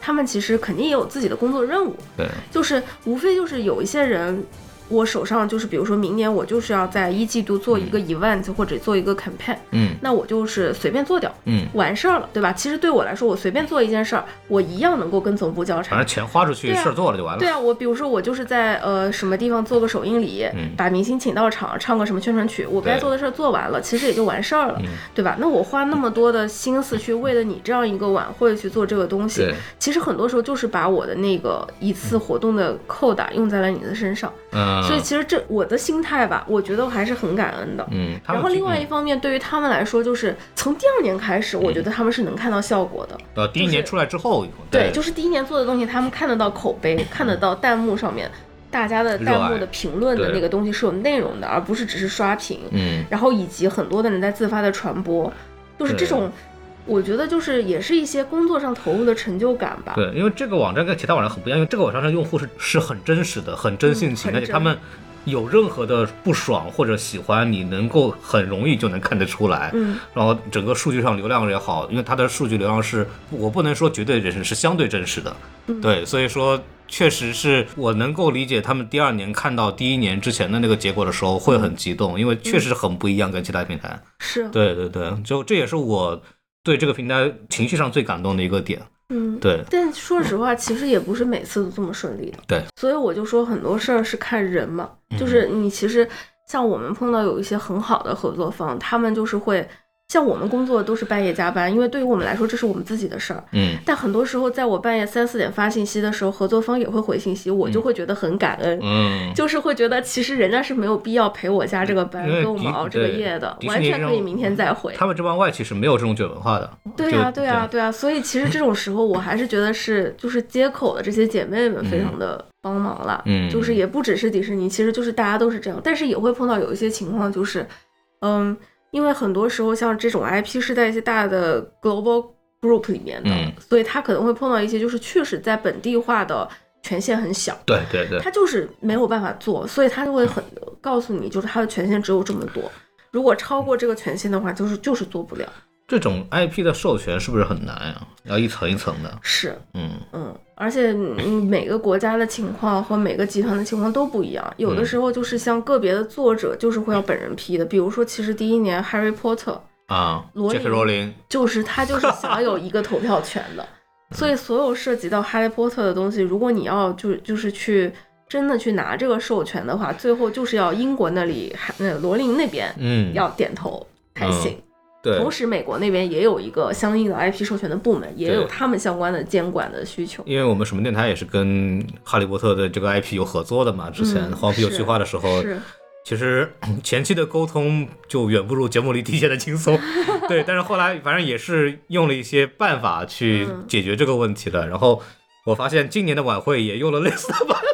他们其实肯定也有自己的工作任务，对，就是无非就是有一些人。我手上就是，比如说明年我就是要在一季度做一个 event 或者做一个 campaign，嗯。那我就是随便做掉，嗯，完事儿了，对吧？其实对我来说，我随便做一件事儿，我一样能够跟总部交差反正。钱花出去，事儿做了就完了。对啊，我比如说我就是在呃什么地方做个首映礼，嗯。把明星请到场，唱个什么宣传曲，我该做的事儿做完了，其实也就完事儿了，嗯。对吧？那我花那么多的心思去为了你这样一个晚会去做这个东西，其实很多时候就是把我的那个一次活动的扣打用在了你的身上，嗯，所以其实这我的心态吧，我觉得我还是很感恩的。嗯，然后另外一嗯方面，对于他们来说，就是从第二年开始，我觉得他们是能看到效果的。呃第一年出来之后，对，就是第一年做的东西，他们看得到口碑，看得到弹幕上面大家的弹幕的评论的那个东西是有内容的，而不是只是刷屏。嗯。然后以及很多的人在自发的传播，就是这种，我觉得就是也是一些工作上投入的成就感吧。对，因为这个网站跟其他网站很不一样，因为这个网站上用户是是很真实的，很真性情，嗯而且他们有任何的不爽或者喜欢，你能够很容易就能看得出来。嗯，然后整个数据上流量也好，因为它的数据流量是我不能说绝对真实，是相对真实的。嗯对，所以说确实是我能够理解他们第二年看到第一年之前的那个结果的时候会很激动，因为确实很不一样，跟其他平台。是，对对对，就这也是我对这个平台情绪上最感动的一个点。嗯。对，但说实话，其实也不是每次都这么顺利的。对，所以我就说很多事儿是看人嘛，嗯就是你其实像我们碰到有一些很好的合作方，他们就是会像我们工作都是半夜加班，因为对于我们来说这是我们自己的事儿。嗯，但很多时候，在我半夜三四点发信息的时候，合作方也会回信息，我就会觉得很感恩。嗯，*laughs* 就是会觉得，其实人家是没有必要陪我加这个班，跟我们熬这个夜的，完全可以明天再回。他们这帮外企是没有这种卷文化的。*laughs* 对呀、对呀、对呀、所以其实这种时候，我还是觉得是就是接口的这些姐妹们非常的帮忙了。嗯就是也不只是迪士尼，其实就是大家都是这样，但是也会碰到有一些情况，就是，嗯，因为很多时候像这种 IP 是在一些大的 global group 里面的，嗯所以他可能会碰到一些就是确实在本地化的权限很小。对对对，他就是没有办法做，所以他就会很告诉你，就是他的权限只有这么多，如果超过这个权限的话，就是就是做不了。这种 IP 的授权是不是很难呀？要一层一层的。是，嗯嗯，而且嗯每个国家的情况和每个集团的情况都不一样，有的嗯时候就是像个别的作者就是会要本人批的，比如说其实第一年 Harry Potter 啊，罗琳罗琳，就是他就是享有一个投票权的，*laughs* 所以所有涉及到 Harry Potter 的东西，如果你要就就是去真的去拿这个授权的话，最后就是要英国那里还那罗琳那边嗯，要点头才行。对，同时，美国那边也有一个相应的 IP 授权的部门，也有他们相关的监管的需求。因为我们什么电台也是跟哈利波特的这个 IP 有合作的嘛，之前嗯黄皮有计划的时候，是，其实 *clears throat* 前期的沟通就远不如节目里体现的轻松，*laughs* 对，但是后来反正也是用了一些办法去嗯解决这个问题的。然后我发现今年的晚会也用了类似的办法。这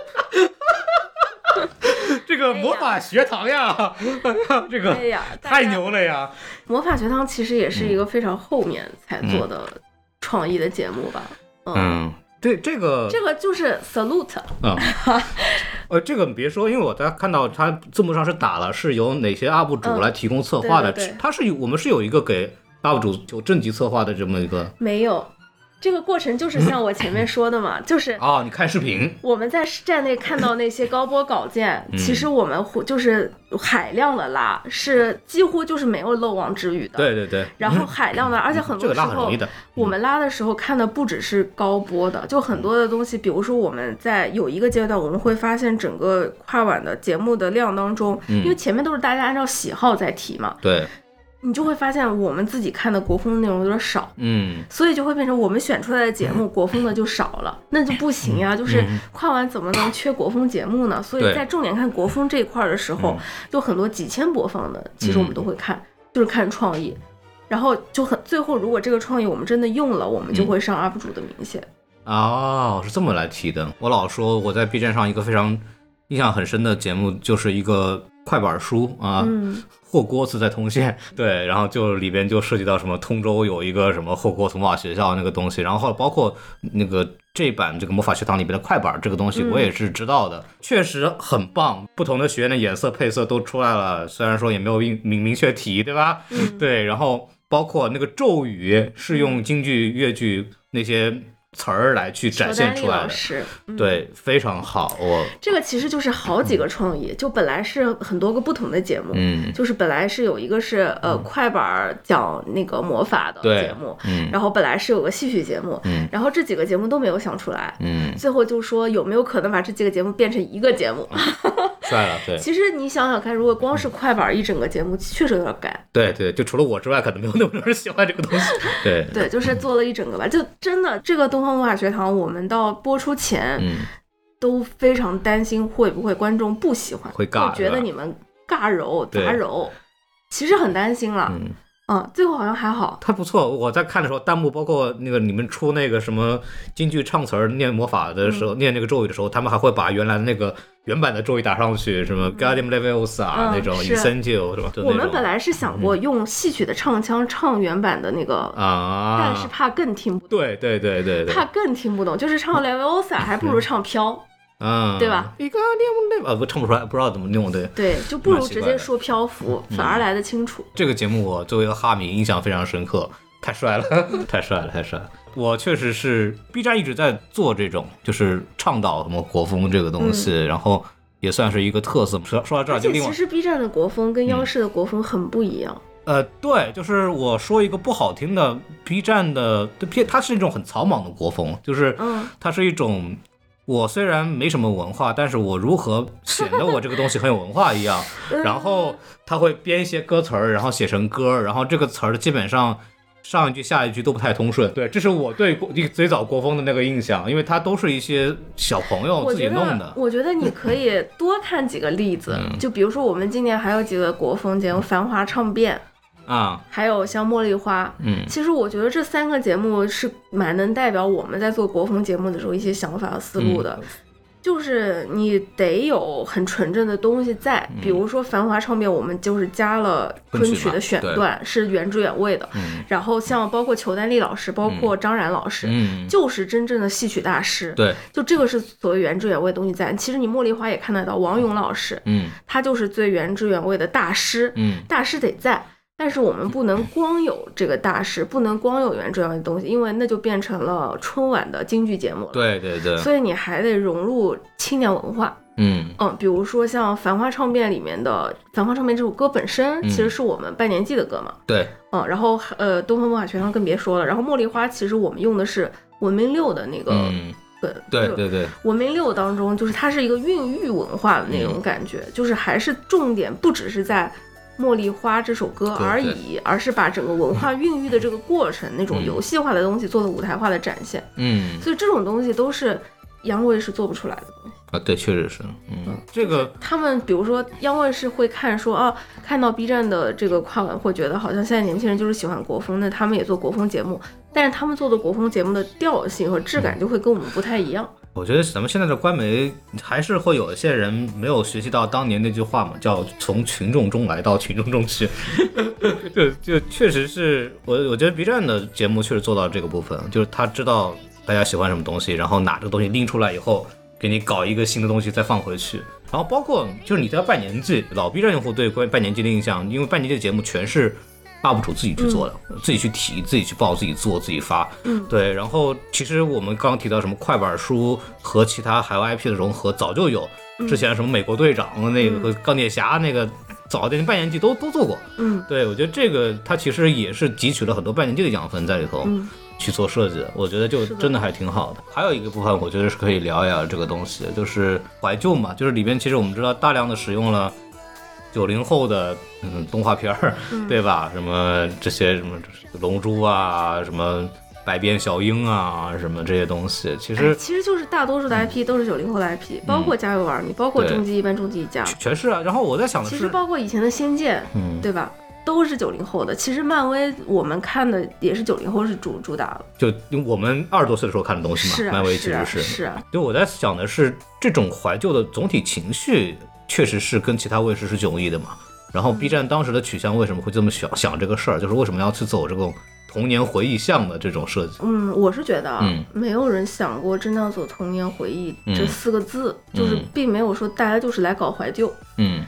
个魔法学堂呀，*laughs* 这个哎呀，太！牛了呀！魔法学堂其实也是一个非常后面才做的创意的节目吧。嗯，嗯，对这个这个就是 salute。啊，*laughs* 呃，这个你别说，因为我在看到它字幕上是打了是由哪些 UP 主嗯来提供策划的，它是有我们是有一个给 UP 主有正级策划的这么一个没有，这个过程就是像我前面说的嘛，就是哦，你看视频，我们在站内看到那些高播稿件，嗯其实我们会就是海量的拉，是几乎就是没有漏网之鱼的。。对对对，然后海量的，而且很多时候我们拉的时候看的不只是高播的，就很多的东西，比如说我们在有一个阶段，我们会发现整个跨晚的节目的量当中，嗯因为前面都是大家按照喜好在提嘛，对，你就会发现我们自己看的国风的内容有点少。嗯，所以就会变成我们选出来的节目 *laughs* 国风的就少了，那就不行呀。就是跨完怎么能缺国风节目呢？所以在重点看国风这一块儿的时候，就很多几千播放的，其实我们都会看，就是看创意。然后就很最后，如果这个创意我们真的用了，我们就会上 UP 主的名线。哦，是这么来提的。我老说我在 B 站上一个非常印象很深的节目，就是一个快板书啊，嗯，霍锅子在通县，*laughs* 对，然后就里边就涉及到什么通州有一个什么霍锅童话学校那个东西，然后后包括那个这版这个魔法学堂里边的快板这个东西，嗯。我也是知道的，确实很棒，不同的学院的颜色配色都出来了，虽然说也没有明明明确提，对吧？嗯。对，然后包括那个咒语是用京剧、越剧那些词儿来去展现出来的，对，非常好，我这个其实就是好几个创意，就本来是很多个不同的节目，嗯就是本来是有一个是呃快板讲那个魔法的节目，嗯然后本来是有个戏曲节目，嗯然后这几个节目都没有想出来，嗯，最后就说有没有可能把这几个节目变成一个节目？帅了，对。*laughs* 其实你想想看，如果光是快板一整个节目，确实有点干。对对，就除了我之外，可能没有那么多人喜欢这个东西。*laughs* 对，对，就是做了一整个吧，就真的这个东方魔法学堂，我们到播出前嗯，都非常担心会不会观众不喜欢，会尬觉得你们尬揉杂揉，其实很担心了。嗯，嗯，最后好像还好。他不错。我在看的时候，弹幕包括那个你们出那个什么京剧唱词儿、念魔法的嗯时候，念那个咒语的时候，他们还会把原来的那个原版的咒语打上去，什么 Guardian Leviosa 啊嗯那种是。Incendio 是吧？就我们本来是想过用戏曲的唱腔唱原版的那个，啊，但是怕更听不懂，对对对对对，怕更听不懂，就是唱 Leviosa 还不如唱飘，嗯，对吧一个 Guardian Lev 啊，不唱不出来，不知道怎么用对。对，就不如直接说漂浮，反而来得清楚。这个节目我作为一个哈迷印象非常深刻，太帅了，*laughs* 太帅了，太帅了。我确实是 B 站一直在做这种，就是倡导什么国风这个东西，然后也算是一个特色。说说到这儿，就另外其实 B 站的国风跟央视的国风很不一样。呃，对，就是我说一个不好听的，B 站的对它是一种很草莽的国风，就是嗯它是一种。我虽然没什么文化，但是我如何显得我这个东西很有文化一样。*laughs* 然后他会编一些歌词儿，然后写成歌，然后这个词儿基本上上一句下一句都不太通顺。对，这是我对国最早国风的那个印象，因为它都是一些小朋友自己弄的，。我觉得你可以多看几个例子，嗯就比如说我们今年还有几个国风节目，《繁华唱遍》，啊，还有像《茉莉花》。嗯。其实我觉得这三个节目是蛮能代表我们在做国风节目的时候一些想法和思路的。嗯。就是你得有很纯正的东西在，比如说《繁华唱片》，我们就是加了昆曲嘛昆曲的选段，是原汁原味的。嗯。然后像包括裘丹丽老师，包括张然老师，嗯，就是真正的戏曲大师。对，就这个是所谓原汁原味的东西在。其实你茉莉花也看得到，王勇老师嗯。他就是最原汁原味的大师，嗯。大师得在。但是我们不能光有这个大师，不能光有原汁原味的东西，因为那就变成了春晚的京剧节目了。对对对，所以你还得融入青年文化，嗯。嗯，比如说像《繁花唱遍》里面的《繁花唱遍》这首歌本身嗯。其实是我们拜年季的歌嘛，对，嗯，然后呃，东方魔法学堂更别说了，然后茉莉花其实我们用的是文明六的那个。对对对，文明六当中，就是它是一个孕育文化的那种感觉，就是还是重点不只是在《茉莉花》这首歌而已，而是把整个文化孕育的这个过程，那种嗯游戏化的东西做的舞台化的展现。嗯所以这种东西都是央卫视做不出来的东西。啊，对，确实是，嗯，这个他们比如说央卫视会看说啊，看到 B 站的这个跨文，会觉得好像现在年轻人就是喜欢国风，那他们也做国风节目，但是他们做的国风节目的调性和质感就会跟我们不太一样。我觉得咱们现在的官媒还是会有一些人没有学习到当年那句话嘛，叫从群众中来到群众中去。*laughs* 就就确实是我我觉得 B 站的节目确实做到这个部分，就是他知道大家喜欢什么东西，然后拿这个东西拎出来以后，给你搞一个新的东西再放回去。然后包括就是你在拜年季，老 B 站用户对关于拜年季的印象，因为拜年季的节目全是 UP 主自己去做的，自己去提、自己去报、自己做、自己发。嗯，对。然后其实我们刚刚提到什么快板书和其他海外 IP 的融合早就有，之前什么美国队长那个和钢铁侠那个。早点拜年季都都做过，嗯对我觉得这个它其实也是汲取了很多半年季的养分在里头，嗯去做设计的，我觉得就真的还挺好的。还有一个部分，我觉得是可以聊一聊这个东西，就是怀旧嘛，就是里边其实我们知道大量的使用了九零后的嗯动画片儿，*laughs* 对吧？什么这些什么龙珠啊，什么百变小樱啊，什么这些东西，其哎实其实就是大多数的 IP 都是九零后的 IP，、包括《家有儿女》，包括《终极一班》《终极一家》，全全是啊。然后我在想的是其实，包括以前的《仙剑》，嗯，对吧？都是九零后的。其实漫威我们看的也是九零后是主主打的，就我们二十多岁的时候看的东西嘛，是啊漫威其是啊实是啊，就我在想的是，这种怀旧的总体情绪，确实是跟其他卫视是迥异的嘛。然后 B 站当时的取向为什么会这么想想这个事儿，就是为什么要去走这种童年回忆向的这种设计？嗯，我是觉得啊，嗯没有人想过真正走童年回忆这嗯四个字，就是嗯并没有说大家就是来搞怀旧。嗯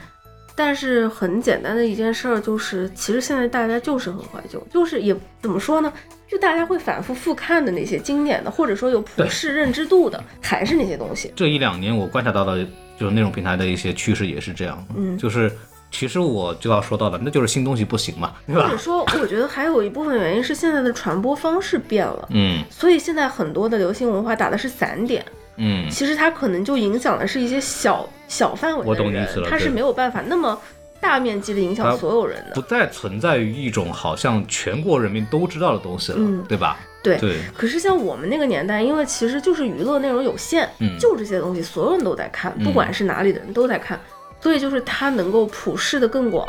但是很简单的一件事儿就是，其实现在大家就是很怀旧，就是也怎么说呢？就大家会反复复看的那些经典的，或者说有普世认知度的，还是那些东西。这一两年我观察到的，就是那种平台的一些趋势也是这样，嗯就是其实我就要说到的，那就是新东西不行嘛，对吧或者？说，我觉得还有一部分原因是现在的传播方式变了，嗯所以现在很多的流行文化打的是散点，嗯，其实它可能就影响的是一些小小范围的人，我懂你意思了它是没有办法那么大面积的影响所有人的不。再存在于一种好像全国人民都知道的东西了，嗯对吧？对。对，可是像我们那个年代，因为其实就是娱乐内容有限，嗯。就这些东西，所有人都在看，嗯。不管是哪里的人都在看，所以就是它能够普世的更广。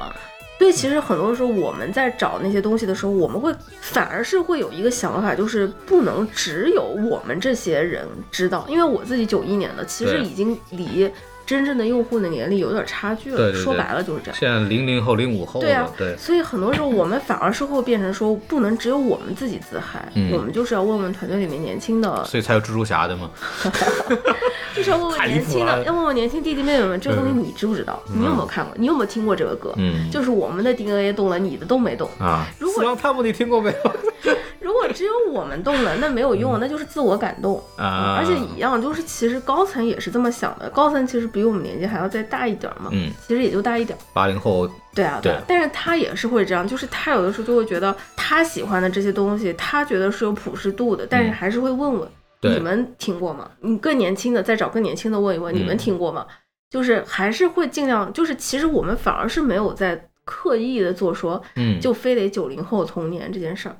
所以其实很多时候我们在找那些东西的时候，我们会反而是会有一个想法，就是不能只有我们这些人知道，因为我自己九一年的，其实已经离真正的用户的年龄有点差距了。对对对说白了就是这样。现在零零后、零五后对啊，对，所以很多时候我们反而是会变成说，不能只有我们自己自嗨，嗯我们就是要问问团队里面年轻的所以才有蜘蛛侠的嘛。*laughs* 就是要问问年轻的，要问问年轻弟弟妹妹们，这个东西你知不知道？你有没有看过？你有没有听过这个歌？嗯就是我们的 DNA 动了，你的都没动。啊，如果死亡探墓你听过没有？*laughs* 如果只有我们动了，那没有用，那就是自我感动。嗯啊，而且一样，就是其实高层也是这么想的，高层其实比我们年纪还要再大一点儿嘛，嗯，其实也就大一点儿。八零后，对啊，对啊，但是他也是会这样，就是他有的时候就会觉得他喜欢的这些东西，他觉得是有普适度的，但是还是会问问、嗯你们听过吗？你更年轻的再找更年轻的问一问，嗯你们听过吗？就是还是会尽量，就是其实我们反而是没有在刻意的做说，嗯，就非得九零后童年这件事儿。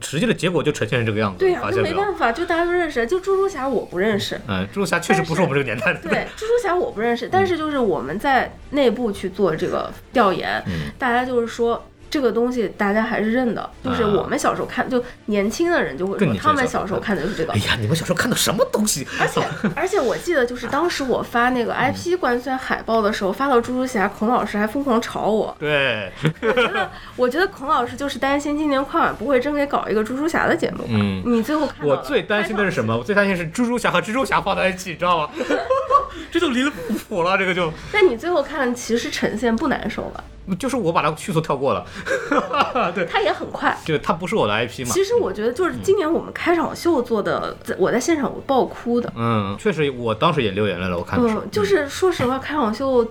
实际的结果就呈现成这个样子，对呀、那没办法，就大家都认识，就猪猪侠我不认识。嗯，蜘蛛侠确实不是我们这个年代的，对，猪猪侠我不认识，但是就是我们在内部去做这个调研，嗯。大家就是说这个东西大家还是认的，就是啊我们小时候看，就年轻的人就会说他们小时候看的就是这个哎。呀，你们小时候看的什么东西？而且 *laughs* 而且我记得就是当时我发那个嗯 IP 官宣海报的时候，发到猪猪侠，孔老师还疯狂吵我。对，我觉得 *laughs* 我觉得孔老师就是担心今年快晚不会真给搞一个猪猪侠的节目。嗯。你最后看我最担心的是什么？我最担心是猪猪侠和蜘蛛侠放在一起，你知道吗？这就离了谱了，这个就那你最后看其实呈现不难受吧？就是我把它迅速跳过了。*laughs* 对，它也很快。这个它不是我的 IP 嘛。其实我觉得就是今年我们开场秀做的，在我在现场我爆哭的。嗯，确实，我当时也流眼泪了。我看的时候，嗯，就是说实话，开场秀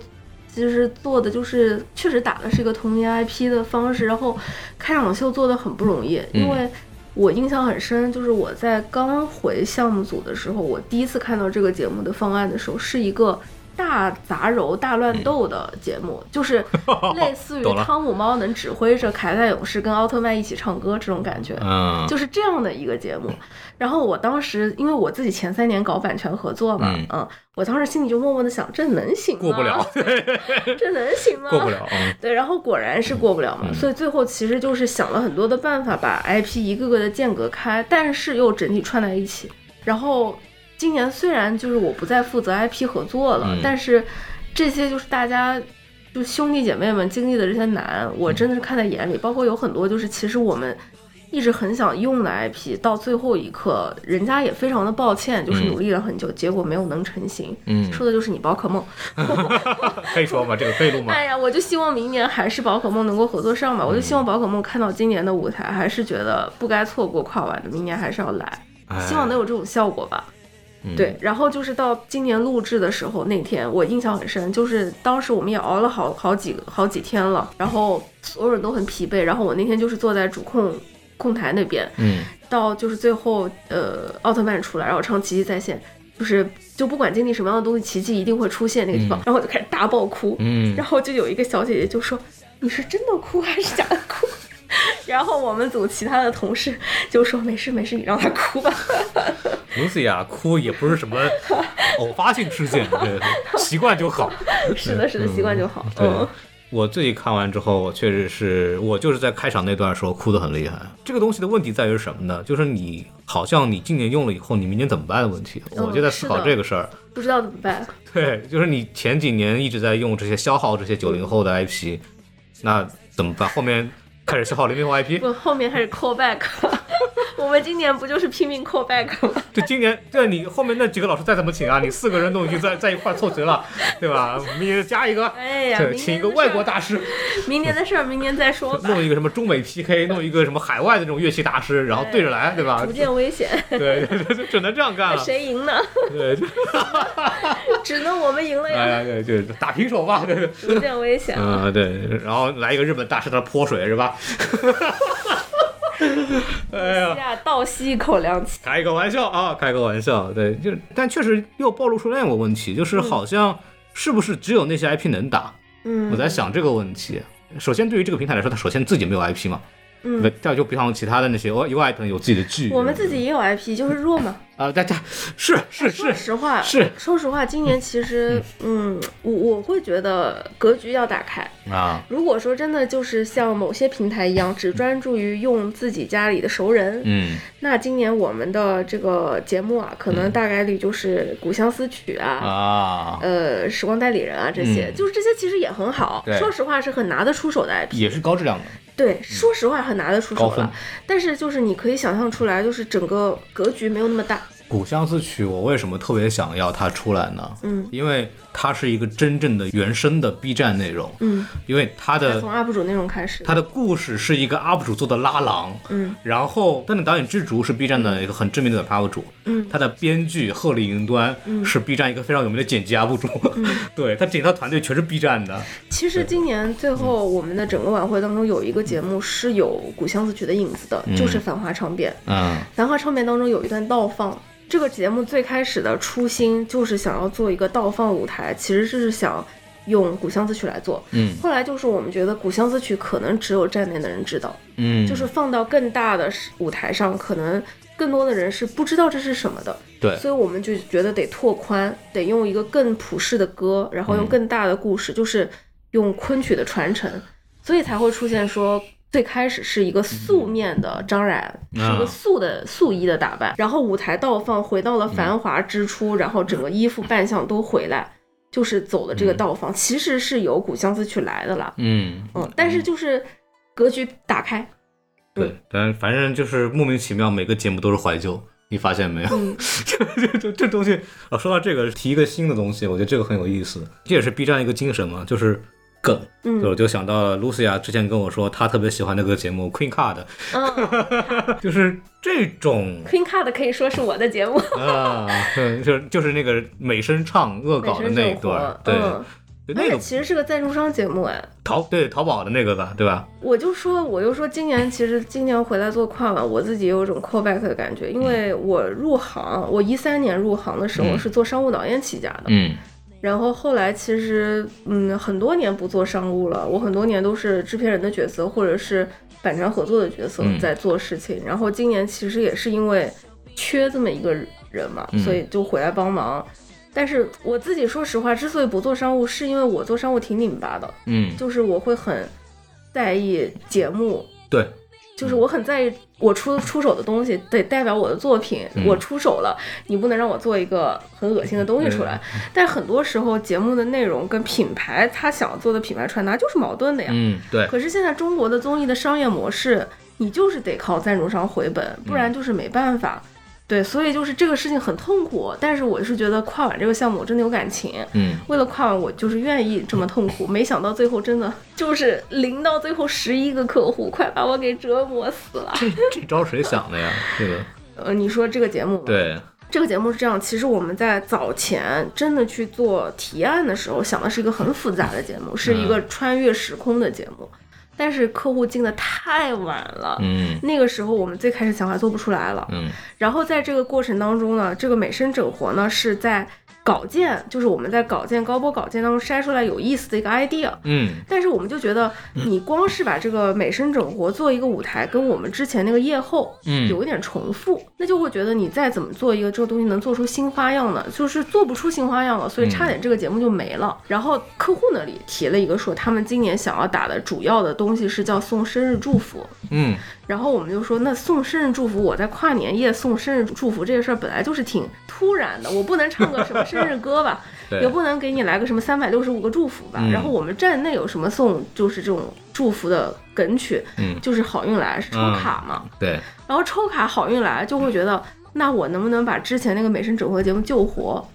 其实做的就是确实打的是一个童年 IP 的方式，然后开场秀做的很不容易，因为我印象很深，就是我在刚回项目组的时候，我第一次看到这个节目的方案的时候，是一个大杂糅、大乱斗的节目，就是 *laughs* 类似于汤姆猫能指挥着凯撒勇士跟奥特曼一起唱歌这种感觉。嗯，就是这样的一个节目。然后我当时因为我自己前三年搞版权合作嘛，嗯嗯，我当时心里就默默的想，这能行吗？过不了，*laughs* *laughs* 这能行吗？过不。了。嗯对，然后果然是过不了嘛，嗯所以最后其实就是想了很多的办法，把 IP 一个个的间隔开，但是又整体串在一起。然后今年虽然就是我不再负责 IP 合作了，嗯但是这些就是大家就兄弟姐妹们经历的这些难，我真的是看在眼里。包括有很多就是其实我们一直很想用的 IP，到最后一刻，人家也非常的抱歉，就是嗯努力了很久，结果没有能成型。嗯，说的就是你宝可梦。*laughs* *laughs* 可以说吗？这个可以录吗？哎呀，我就希望明年还是宝可梦能够合作上吧。我就希望宝可梦看到今年的舞台，还是觉得不该错过跨晚的，明年还是要来，哎希望能有这种效果吧。嗯。对，然后就是到今年录制的时候，那天我印象很深，就是当时我们也熬了好好几好几天了，然后所有人都很疲惫，然后我那天就是坐在主控控台那边，嗯。到就是最后呃奥特曼出来，然后唱奇迹在线，就是就不管经历什么样的东西，奇迹一定会出现那个地方，嗯。然后我就开始大爆哭，嗯。然后就有一个小姐姐就说：“你是真的哭还是假的哭？” *laughs* 然后我们组其他的同事就说：“没事没事，你让他哭吧。，Lucy 啊，哭也不是什么偶发性事件，对，习惯就好。*laughs* ”是的，是的，习惯就好。对嗯，我自己看完之后，我确实是我就是在开场那段时候哭得很厉害。这个东西的问题在于什么呢？就是你好像你今年用了以后，你明年怎么办的问题。嗯我就在思考这个事儿。不知道怎么办。*laughs* 对，就是你前几年一直在用这些消耗这些九零后的 IP，那怎么办？后面开始消耗零零后 IP，我后面开始 call back，*laughs* 我们今年不就是拼命 call back 吗？就今年，对你后面那几个老师再怎么请啊，你四个人都已经在 *laughs* 在一块儿凑齐了，对吧？明年加一个，哎呀，对，请一个外国大师，明年的事儿明年再说吧。弄一个什么中美 PK，弄一个什么海外的这种乐器大师，然后对着来，对吧逐？渐危险，对对对对，*laughs* 只能这样干了。谁赢呢？对，就只能我们赢了呀！哎呀，对，就打平手吧，对对。逐渐危险啊。嗯，对，然后来一个日本大师在那泼水是吧？哎呀，倒吸一口凉气。开个玩笑啊，开个玩笑，对，就但确实又暴露出另一个问题，就是好像是不是只有那些 IP 能打？嗯，我在想这个问题。首先，对于这个平台来说，它首先自己没有 IP 嘛，嗯对，这样就比方其他的那些 U I 可能有自己的剧，我们自己也有 IP，就是弱嘛。*laughs* 啊，大家是是是说是，实话，是说实话，今年其实，嗯，我我会觉得格局要打开。啊，如果说真的就是像某些平台一样，只专注于用自己家里的熟人，嗯那今年我们的这个节目啊，可能大概率就是《古相思曲》啊。啊，呃，时光代理人啊，这些、嗯就是这些，其实也很好。对说实话，是很拿得出手的 IP。也是高质量的，对，说实话，很拿得出手了。但是就是你可以想象出来，就是整个格局没有那么大。《古相思曲》，我为什么特别想要它出来呢？嗯。因为它是一个真正的原生的 B 站内容，嗯，因为它的从 UP 主内容开始。它的故事是一个 UP 主做的拉郎，嗯。然后但是导演知竹是 B 站的一个很知名的 UP 主，嗯。他的编剧鹤立云端是 B 站一个非常有名的剪辑 UP 主，嗯。*laughs* 对他整套团队全是 B 站的，其实今年最后我们的整个晚会当中有一个节目是有《古相思曲》的影子的，就是《繁华唱变》。嗯《繁华唱变》当中有一段倒放。这个节目最开始的初心就是想要做一个倒放舞台，其实是想用《古相思曲》来做。嗯后来就是我们觉得《古相思曲》可能只有站内的人知道，嗯，就是放到更大的舞台上，可能更多的人是不知道这是什么的。对，所以我们就觉得得拓宽，得用一个更普世的歌，然后用更大的故事，就是用昆曲的传承，所以才会出现说。最开始是一个素面的张冉，是一个素的素衣的打扮，然后舞台倒放回到了繁华之初，然后整个衣服扮相都回来，就是走的这个倒放，其实是由《古相思曲》来的啦，嗯嗯，但是就是格局打开，对，但反正就是莫名其妙，每个节目都是怀旧。你发现没有？嗯 *laughs* 这这这东西啊，说到这个，提一个新的东西，我觉得这个很有意思。这也是 B 站一个精神嘛，就是梗。嗯就我就想到了 Lucia 之前跟我说，她特别喜欢那个节目 Queen Card，嗯 *laughs* 就是这种，Queen Card 可以说是我的节目，啊，对 *laughs* 就是就是那个美声唱恶搞的那一段，对。那个其实是个赞助商节目哎，淘对淘宝的那个吧，对吧？我就说，我就说，今年其实今年回来做跨晚，我自己有一种 callback 的感觉，因为我入行，我一三年入行的时候嗯是做商务导演起家的，嗯然后后来其实嗯很多年不做商务了，我很多年都是制片人的角色或者是版权合作的角色嗯。在做事情，然后今年其实也是因为缺这么一个人嘛，嗯。所以就回来帮忙。但是我自己说实话，之所以不做商务，是因为我做商务挺拧巴的，嗯，就是我会很在意节目，对，就是我很在意我出出手的东西得代表我的作品，嗯我出手了，你不能让我做一个很恶心的东西出来。但很多时候节目的内容跟品牌他想做的品牌传达就是矛盾的呀。嗯对，可是现在中国的综艺的商业模式，你就是得靠赞助商回本，不然就是没办法。对，所以就是这个事情很痛苦，但是我是觉得跨晚这个项目我真的有感情，嗯为了跨晚，我就是愿意这么痛苦。没想到最后真的就是零到最后十一个客户，快把我给折磨死了。这这招谁想的呀？这个 *laughs* 呃，你说这个节目？，对，这个节目是这样，其实我们在早前真的去做提案的时候，想的是一个很复杂的节目，是一个穿越时空的节目，但是客户进的太晚了。嗯那个时候我们最开始想法做不出来了，嗯然后在这个过程当中呢，这个美声整活呢是在稿件，就是我们在稿件高播稿件当中筛出来有意思的一个 idea，嗯但是我们就觉得，你光是把这个美声整活做一个舞台，跟我们之前那个夜后嗯有一点重复，那就会觉得你再怎么做一个这个东西能做出新花样呢？就是做不出新花样了，所以差点这个节目就没了。然后客户那里提了一个说，他们今年想要打的主要的东西是叫送生日祝福。嗯然后我们就说，那送生日祝福，我在跨年夜送生日祝福这个事儿本来就是挺突然的，我不能唱个什么生日歌吧，*laughs* 也不能给你来个什么三百六十五个祝福吧。嗯。然后我们站内有什么送就是这种祝福的梗曲，嗯。就是好运来是抽卡嘛，对，然后抽卡好运来就会觉得，那我能不能把之前那个美声整合节目救活？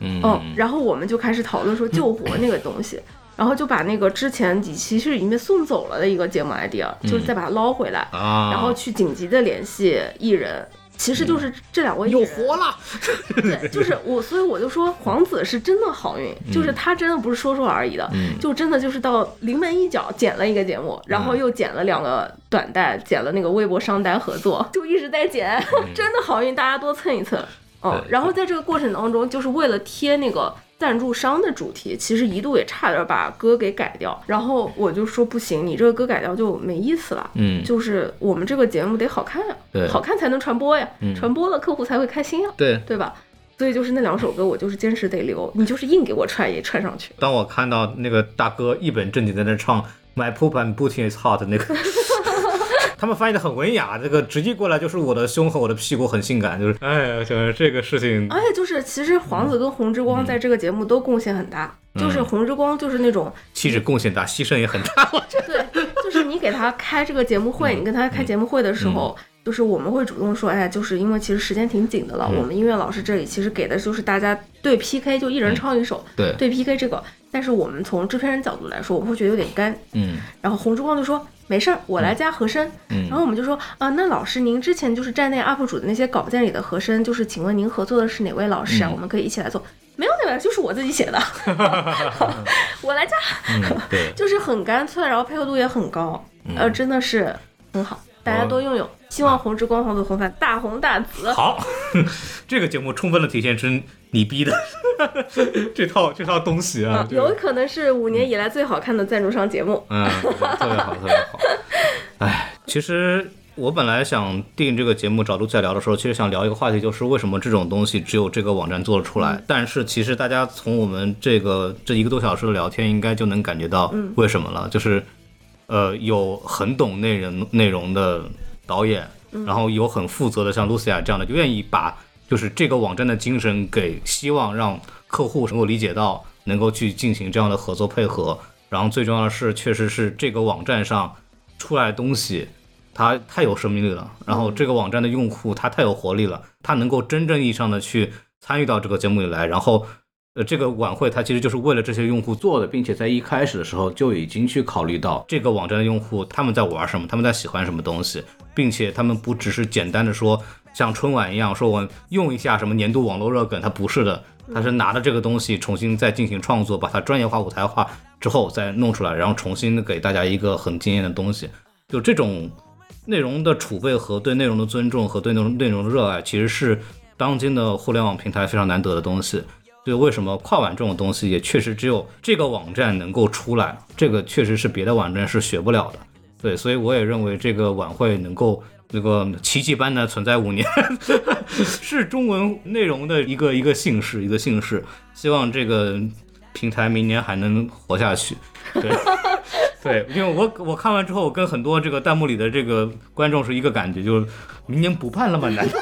嗯。嗯，然后我们就开始讨论说救活那个东西。*laughs* 然后就把那个之前几期是已经被送走了的一个节目 idea，、就是再把它捞回来，啊，然后去紧急的联系艺人，其实就是这两位艺又。活了，*laughs* *laughs* 对，就是我，所以我就说皇子是真的好运，就是他真的不是说说而已的，嗯。就真的就是到临门一脚剪了一个节目，然后又剪了两个短带，剪了那个微博商单合作，就一直在剪，*laughs* 真的好运，大家多蹭一蹭。嗯，然后在这个过程当中，就是为了贴那个赞助商的主题，其实一度也差点把歌给改掉。然后我就说不行，你这个歌改掉就没意思了。嗯就是我们这个节目得好看呀，对好看才能传播呀，嗯传播了客户才会开心呀，对。对吧？所以就是那两首歌，我就是坚持得留，你就是硬给我串也串上去。当我看到那个大哥一本正经在那唱 My poop and booty is hot 那个，他们翻译的很文雅，这个直译过来就是我的胸和我的屁股很性感，就是哎呀，就是这个事情，而且就是，其实黄子跟红之嗯光在这个节目都贡献很大。就是红之光就是那种，气质贡献大，牺牲也很大。对，就是你给他开这个节目会，你跟他开节目会的时候，就是我们会主动说，哎，就是因为其实时间挺紧的了，我们音乐老师这里其实给的就是大家对 PK，就一人唱一首，对。对 PK 这个，但是我们从制片人角度来说，我们会觉得有点干。嗯。然后红之光就说没事儿，我来加和声。嗯。然后我们就说啊，那老师您之前就是站内 UP 主的那些稿件里的和声，就是请问您合作的是哪位老师啊？嗯。我们可以一起来做。没有哪位，就是我自己写的，*laughs* *laughs* 我来加，嗯，对，*laughs* 就是很干脆，然后配合度也很高，呃，真的是很好，大家多用用。希望红之光、红子红饭大红大紫。好，*laughs* 这个节目充分的体现出你逼的 *laughs* 这套这套东西啊啊，，有可能是五年以来最好看的赞助商节目。嗯，特别好，特别好。哎，其实我本来想定这个节目找陆在聊的时候，其实想聊一个话题，就是为什么这种东西只有这个网站做得出来。但是其实大家从我们这个这一个多小时的聊天，应该就能感觉到为什么了，就是呃，有很懂内容内容的导演，然后有很负责的像 Lucia 这样的，就愿意把就是这个网站的精神给希望让客户能够理解到，能够去进行这样的合作配合。然后最重要的是，确实是这个网站上出来的东西，它太有生命力了。然后这个网站的用户他太有活力了，他能够真正意义上的去参与到这个节目里来。然后，呃，这个晚会它其实就是为了这些用户做的，并且在一开始的时候就已经去考虑到这个网站的用户他们在玩什么，他们在喜欢什么东西，并且他们不只是简单的说像春晚一样说我用一下什么年度网络热梗，它不是的。它是拿着这个东西重新再进行创作，把它专业化、舞台化之后再弄出来，然后重新给大家一个很惊艳的东西。就这种内容的储备和对内容的尊重和对内容内容的热爱，其实是当今的互联网平台非常难得的东西。就为什么跨晚这种东西也确实只有这个网站能够出来，这个确实是别的网站是学不了的。对，所以我也认为这个晚会能够那个奇迹般的存在五年，*laughs* 是中文内容的一个一个幸事，一个幸事。希望这个平台明年还能活下去。对，*laughs* 对，因为我我看完之后，我跟很多这个弹幕里的这个观众是一个感觉，就是明年不办了吗？难道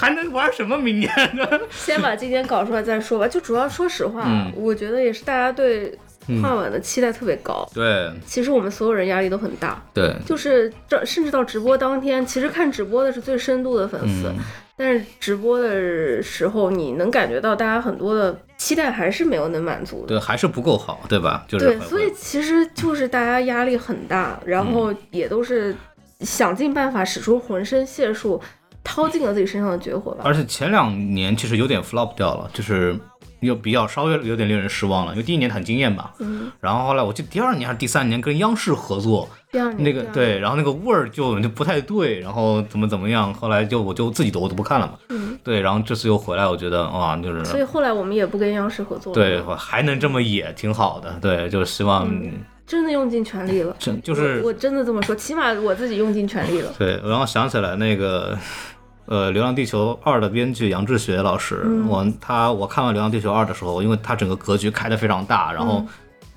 还能玩什么明年呢？*laughs* 先把今年搞出来再说吧。就主要说实话，嗯我觉得也是大家对跨晚的期待特别高。对其实我们所有人压力都很大，对，就是这甚至到直播当天，其实看直播的是最深度的粉丝，嗯但是直播的时候，你能感觉到大家很多的期待还是没有能满足的。对，还是不够好，对吧？就是对，所以其实就是大家压力很大，然嗯后也都是想尽办法使出浑身解数，掏尽了自己身上的绝活吧。而且前两年其实有点 flop 掉了，就是又比较稍微有点令人失望了，因为第一年很惊艳吧，嗯，然后后来我记得第二年还是第三年跟央视合作，第二年那个年对，然后那个味儿就就不太对，然后怎么怎么样，后来就我就自己都我都不看了嘛，嗯，对，然后这次又回来，我觉得哇，就是所以后来我们也不跟央视合作了。对，还能这么野，挺好的，对，就希望嗯真的用尽全力了。真就是我我真的这么说，起码我自己用尽全力了。*laughs* 对，然后想起来那个，呃，《流浪地球二》的编剧杨志学老师，嗯我他我看完《流浪地球二》的时候，因为他整个格局开的非常大，然后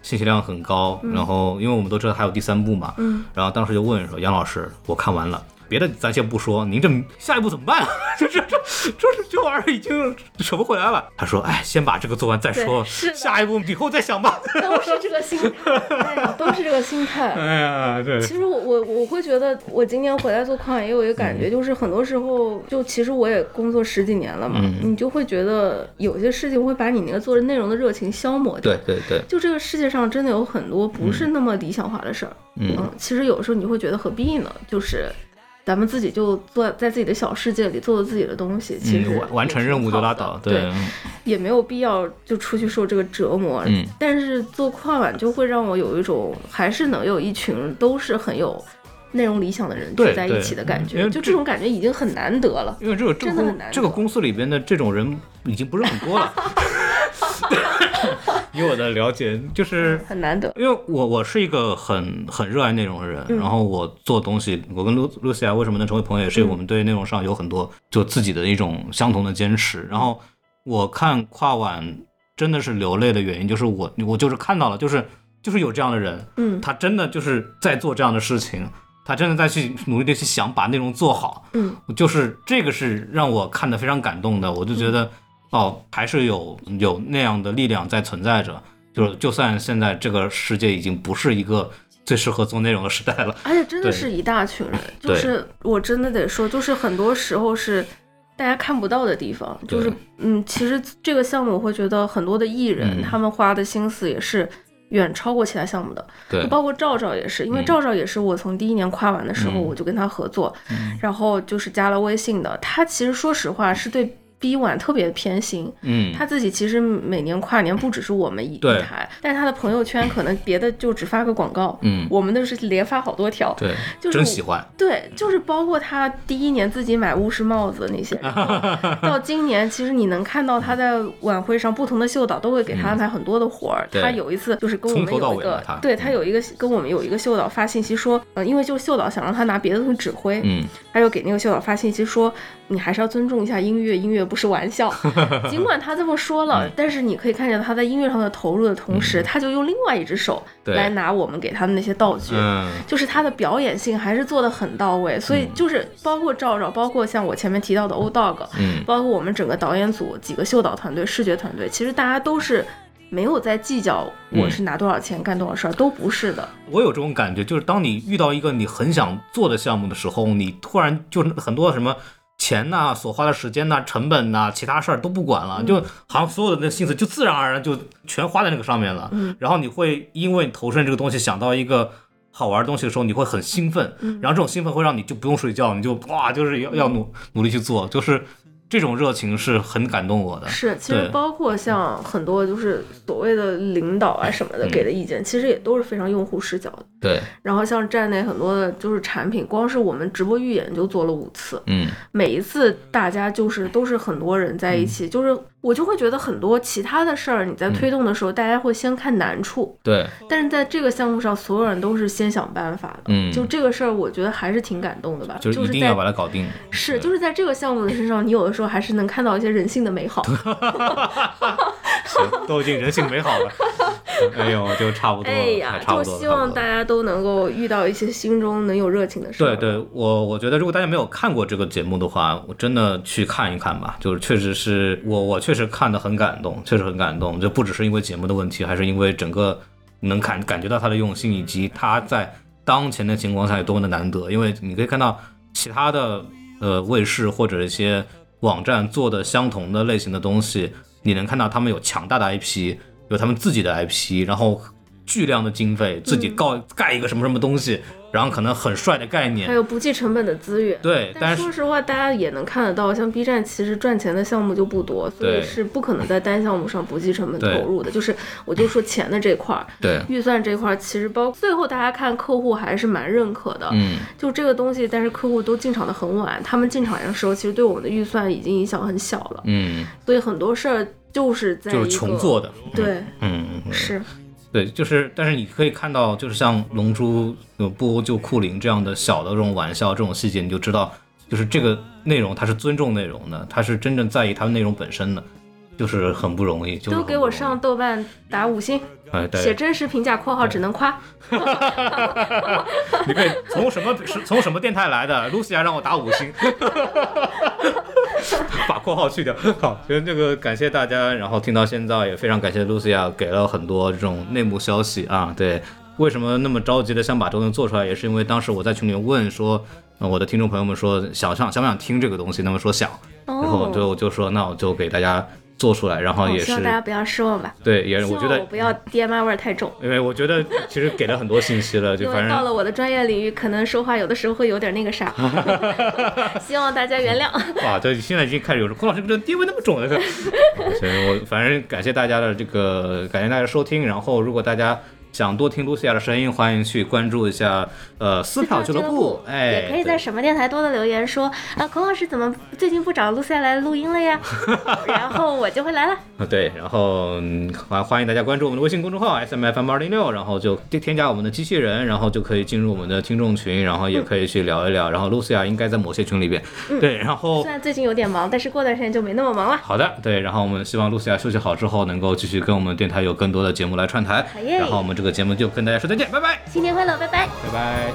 信息量很高，然后因为我们都知道还有第三部嘛，嗯，然后当时就问说杨老师，我看完了。别的咱先不说，您这下一步怎么办啊？*laughs* 这这这这这玩意儿已经扯不回来了。他说：“哎，先把这个做完再说，是下一步以后再想吧。都是这个心态，*laughs* 哎呀，都是这个心”态。哎呀，对，其实我我我会觉得，我今年回来做矿也有一个嗯感觉，就是很多时候，就其实我也工作十几年了嘛，嗯你就会觉得有些事情会把你那个做内容的热情消磨掉。对对对，就这个世界上真的有很多不是那么理想化的事儿，嗯嗯，其实有时候你会觉得何必呢？就是咱们自己就做在自己的小世界里做做自己的东西，其实嗯，完完成任务就拉倒，对，对，也没有必要就出去受这个折磨。嗯但是做跨晚就会让我有一种还是能有一群都是很有内容理想的人聚在一起的感觉，就这种感觉已经很难得了。因为这个这个公真的很难得这个公司里边的这种人已经不是很多了。*laughs* *laughs* 以我的了解，就是 *laughs* 很难得，因为我我是一个很很热爱内容的人，嗯。然后我做东西，我跟露露西亚为什么能成为朋友，也是因为我们对内容上有很多就自己的一种相同的坚持。然后我看跨晚真的是流泪的原因，就是我我就是看到了，就是就是有这样的人，嗯。他真的就是在做这样的事情，他真的在去努力的去想把内容做好，嗯，就是这个是让我看的非常感动的，我就觉得、哦，还是有有那样的力量在存在着，就是就算现在这个世界已经不是一个最适合做内容的时代了，而且真的是一大群人，就是我真的得说，就是很多时候是大家看不到的地方，就是嗯，其实这个项目我会觉得很多的艺人、嗯他们花的心思也是。远超过其他项目的，对，包括赵赵也是，因为嗯赵赵也是我从第一年跨完的时候嗯我就跟他合作，然后就是加了微信的。他其实说实话是对 B 晚特别偏心，嗯，他自己其实每年跨年不只是我们一一台，但是他的朋友圈可能别的就只发个广告，嗯，我们的是连发好多条，对，就是真喜欢，对，就是包括他第一年自己买巫师帽子那些，*laughs* 到今年，其实你能看到他在晚会上不同的秀导都会给他安排很多的活儿。他有一次就是跟我们有一个对他有一个跟我们有一个秀导发信息说，嗯，因为就秀导想让他拿别的东西指挥，嗯，他就给那个秀导发信息说，你还是要尊重一下音乐，音乐不是玩笑。*laughs* 尽管他这么说嗯了，但是你可以看见他在音乐上的投入的同时，他就用另外一只手来拿我们给他的那些道具。嗯，就是他的表演性还是做的很到位，所以就是包括赵赵，包括像我前面提到的 O Dog，嗯，包括我们整个导演组几个秀导团队、视觉团队，其实大家都是没有在计较我是拿多少钱干多少事儿，都不是的。我有这种感觉，就是当你遇到一个你很想做的项目的时候，你突然就是很多什么。钱呐、所花的时间呐、成本呐、其他事儿都不管了，就好像所有的那心思就自然而然就全花在那个上面了。嗯然后你会因为投身这个东西，想到一个好玩的东西的时候，你会很兴奋。然后这种兴奋会让你就不用睡觉，你就哇，就是要要努努力去做，就是这种热情是很感动我的。是，其实包括像很多就是所谓的领导啊什么的嗯。给的意见，其实也都是非常用户视角的。对，然后像站内很多的就是产品，光是我们直播预演就做了五次，嗯，每一次大家就是都是很多人在一起，就是我就会觉得很多其他的事儿你在推动的时候，大家会先看难处，对，但是在这个项目上，所有人都是先想办法的。嗯就这个事儿，我觉得还是挺感动的吧。就是一定要把它搞定。是，就是在这个项目的身上，你有的时候还是能看到一些人性的美好。*laughs* 行，都已经人性美好了。哎呦，就差不多了，哎呀，就差不多了。希望大家。家都能够遇到一些心中能有热情的事儿。对对，我我觉得如果大家没有看过这个节目的话，我真的去看一看吧。就是确实是我我确确实看得很感动，确实很感动。就不只是因为节目的问题，还是因为整个能感感觉到他的用心，以及他在当前的情况下有多么的难得。因为你可以看到其他的呃卫视或者一些网站做的相同的类型的东西，你能看到他们有强大的 IP，有他们自己的 IP，然后巨量的经费，自己告盖一个什么什么东西，然后可能很帅的概念。还，有不计成本的资源。对，但说实话，大家也能看得到，像 B 站其实赚钱的项目就不多，所以是不可能在单项目上不计成本投入的。就是 *laughs* 我就说钱的这块儿，对，预算这块儿，其实包最后大家看客户还是蛮认可的。嗯，就这个东西，但是客户都进场的很晚，他们进场的时候，其实对我们的预算已经影响很小了，嗯，所以很多事儿就是在就是穷做的，对，嗯。是对，就是，但是你可以看到，就是像《龙珠》呃布欧救库林这样的小的这种玩笑，这种细节，你就知道，就是这个内容它是尊重内容的，它是真正在意它的内容本身的，就是很不容易，就是都给我上，豆瓣打五星，哎，对，写真实评价（括号只能夸 *laughs* 你可以从什么是从什么电台来的？露西亚让我打五星，*laughs* 把括号去掉。好，其实这个感谢大家，然后听到现在也非常感谢露西亚给了很多这种内幕消息啊。对，为什么那么着急的想把这个东西做出来，也是因为当时我在群里问说，呃我的听众朋友们说想想想不想听这个东西，他们说想，）。然后我就我就说那我就给大家做出来，然后哦也是希望大家不要失望吧。对，也是我觉得。我不要 DMI 味儿太重，因为我觉得其实给了很多信息了，*laughs* 就因反正到了我的专业领域，可能说话有的时候会有点那个啥，*laughs* 希望大家原谅。哇，对现在已经开始有说孔老师这个地位那么重了，*laughs* 这个。所以我反正感谢大家的这个，感谢大家收听。然后如果大家想多听露西亚的声音，欢迎去关注一下呃撕票俱乐部，哎，也可以在什么电台多的留言说，啊，孔老师怎么最近不找露西亚来录音了呀？*laughs* 然后我就会来了。*laughs* 啊对，然后嗯欢欢迎大家关注我们的微信公众号 S M F M 二零六，然后就添加我们的机器人，然后就可以进入我们的听众群，然后也可以去聊一聊。然后露西亚应该在某些群里边，对，然后虽然最近有点忙，但是过段时间就没那么忙了。好的，对，然后我们希望露西亚休息好之后，能够继续跟我们电台有更多的节目来串台好。耶然后我们这个节目就跟大家说再见，拜拜，新年快乐，拜拜。拜拜。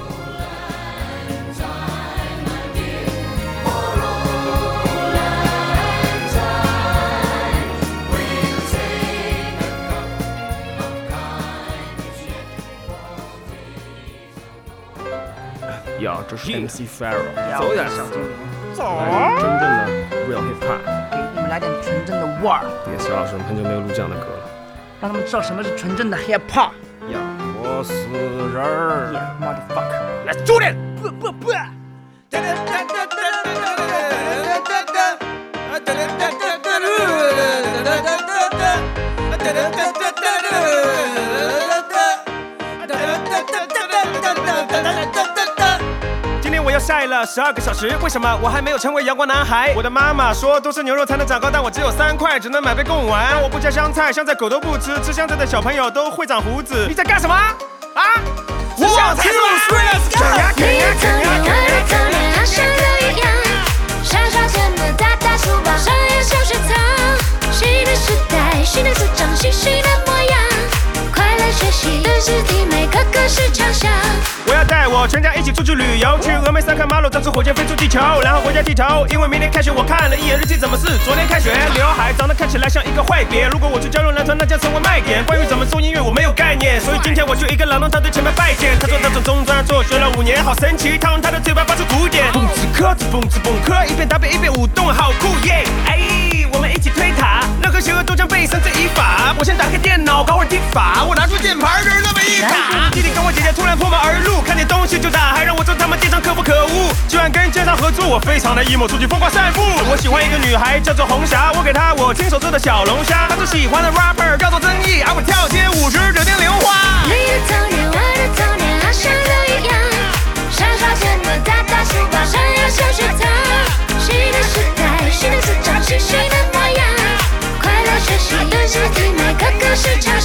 *laughs* 呀，这是 MC Pharaoh，走点小精灵，走啊！真正的 real hip hop，给你们来点纯正的味儿，也小老师很久没有录这样的歌了。让他们知道什么是纯正的 hip hop。我死人儿。fuck，来，走来，不不不，又晒了十二个小时，为什么我还没有成为阳光男孩？我的妈妈说多吃牛肉才能长高，但我只有三块，只能买杯贡丸。但我不加香菜，香菜狗都不吃，吃香菜的小朋友都会长胡子。你在干什么？啊？我吃啃呀啃呀啃呀啃呀啃呀。好像都一样，傻傻前的大大书包，上演小学堂，新的时代，新的主张，新新的模样，快来学习，认识体美，个个是强项。我要带我全家一起出去旅游，去峨眉山看马路，造出火箭飞出地球，然后回家剃头。因为明天开学，我看了一眼日记，怎么是昨天开学？刘海长得看起来像一个坏别，如果我去加入男团，那将成为卖点。关于怎么做音乐，我没有概念，所以今天我去一个朗动团队前面拜见。他说他从中专辍学了五年，好神奇，他用他的嘴巴发出鼓点，蹦子磕子蹦子蹦磕，一边打边一边舞动，好酷耶！哎。我们一起推塔，任何邪恶都将被绳之以法。我先打开电脑搞会儿踢法，我拿出键盘人那么一打。弟弟跟我姐姐突然破门而入，看见东西就打，还让我做他们电商可不可恶？居然跟奸商合作，我非常的 emo，出去疯狂散步。我喜欢一个女孩叫做红霞，我给她我亲手做的小龙虾。她最喜欢的 rapper 叫做曾毅，而我跳街舞时指定莲花。你的童年，我的童年，好像都一样。小小钱的大大书包，是强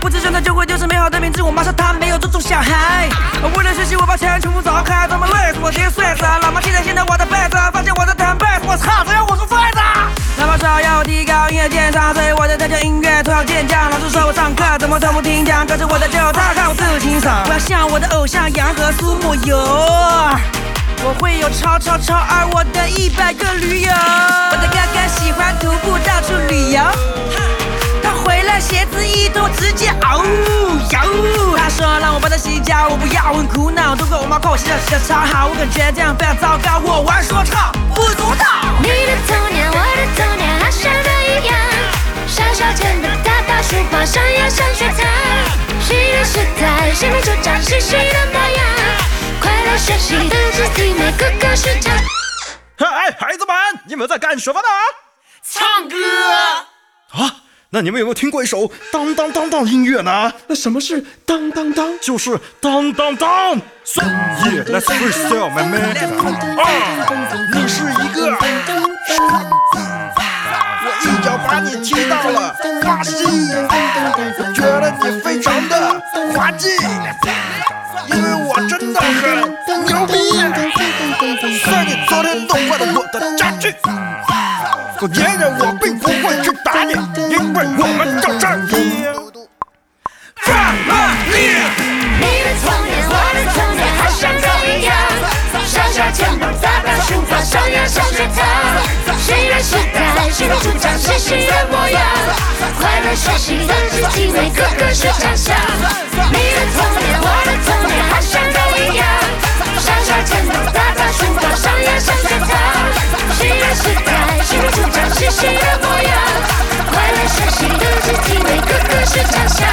不知香菜就会丢失美好的名字，我妈说她没有这种小孩。为了学习，我把钱全部找开，这么累，我直接睡着。老妈记得现在我的被子，发现我的弹贝斯，我操，这要我说废子。老妈说要我提高音乐鉴赏，所以我的特教音乐从小健将。老师说我上课怎么都不听讲，可是我的就他看我自己欣赏。我要像我的偶像杨和苏木有。我会有超超超爱我的一百个驴友。我的哥哥喜欢徒步到处旅游，鞋子一脱直接嗷呜。他说让我帮他洗脚，我不要，我很苦恼。都怪我妈夸我洗脚洗得超好，我感觉这样非常糟糕。我玩说唱不足道。你的童年，我的童年，好像都一样。小小钱的大大书包，上呀上学堂。新的时代，新的主张，新新的模样。快乐学习，德智体美，个个是强。嗨，孩子们，你们在干什么呢？唱歌。啊，那你们有没有听过一首当当当当音乐呢？那什么是当当当？就是当当当。So yeah, let's freestyle, my man。啊，你是一个，我一脚把你踢到了巴西，我觉得你非常的滑稽，因为我真的很牛逼。在你昨天弄坏了我的家具，可爷爷我并不会去打你，因为我们叫正义。范曼丽。你的童年，我的童年，好像都一样。小小肩膀，大大书包，上呀上学堂。新的时代，新的主张，新新的模样。快乐学习，德智体美，个个是强项。你的童年，我的童年，好像都一样。小小钱包，大大书包，上呀上学堂。新的时代，新的主张，新新的模样。快乐学习，德智体美，个个是强项。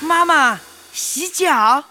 妈妈，洗脚。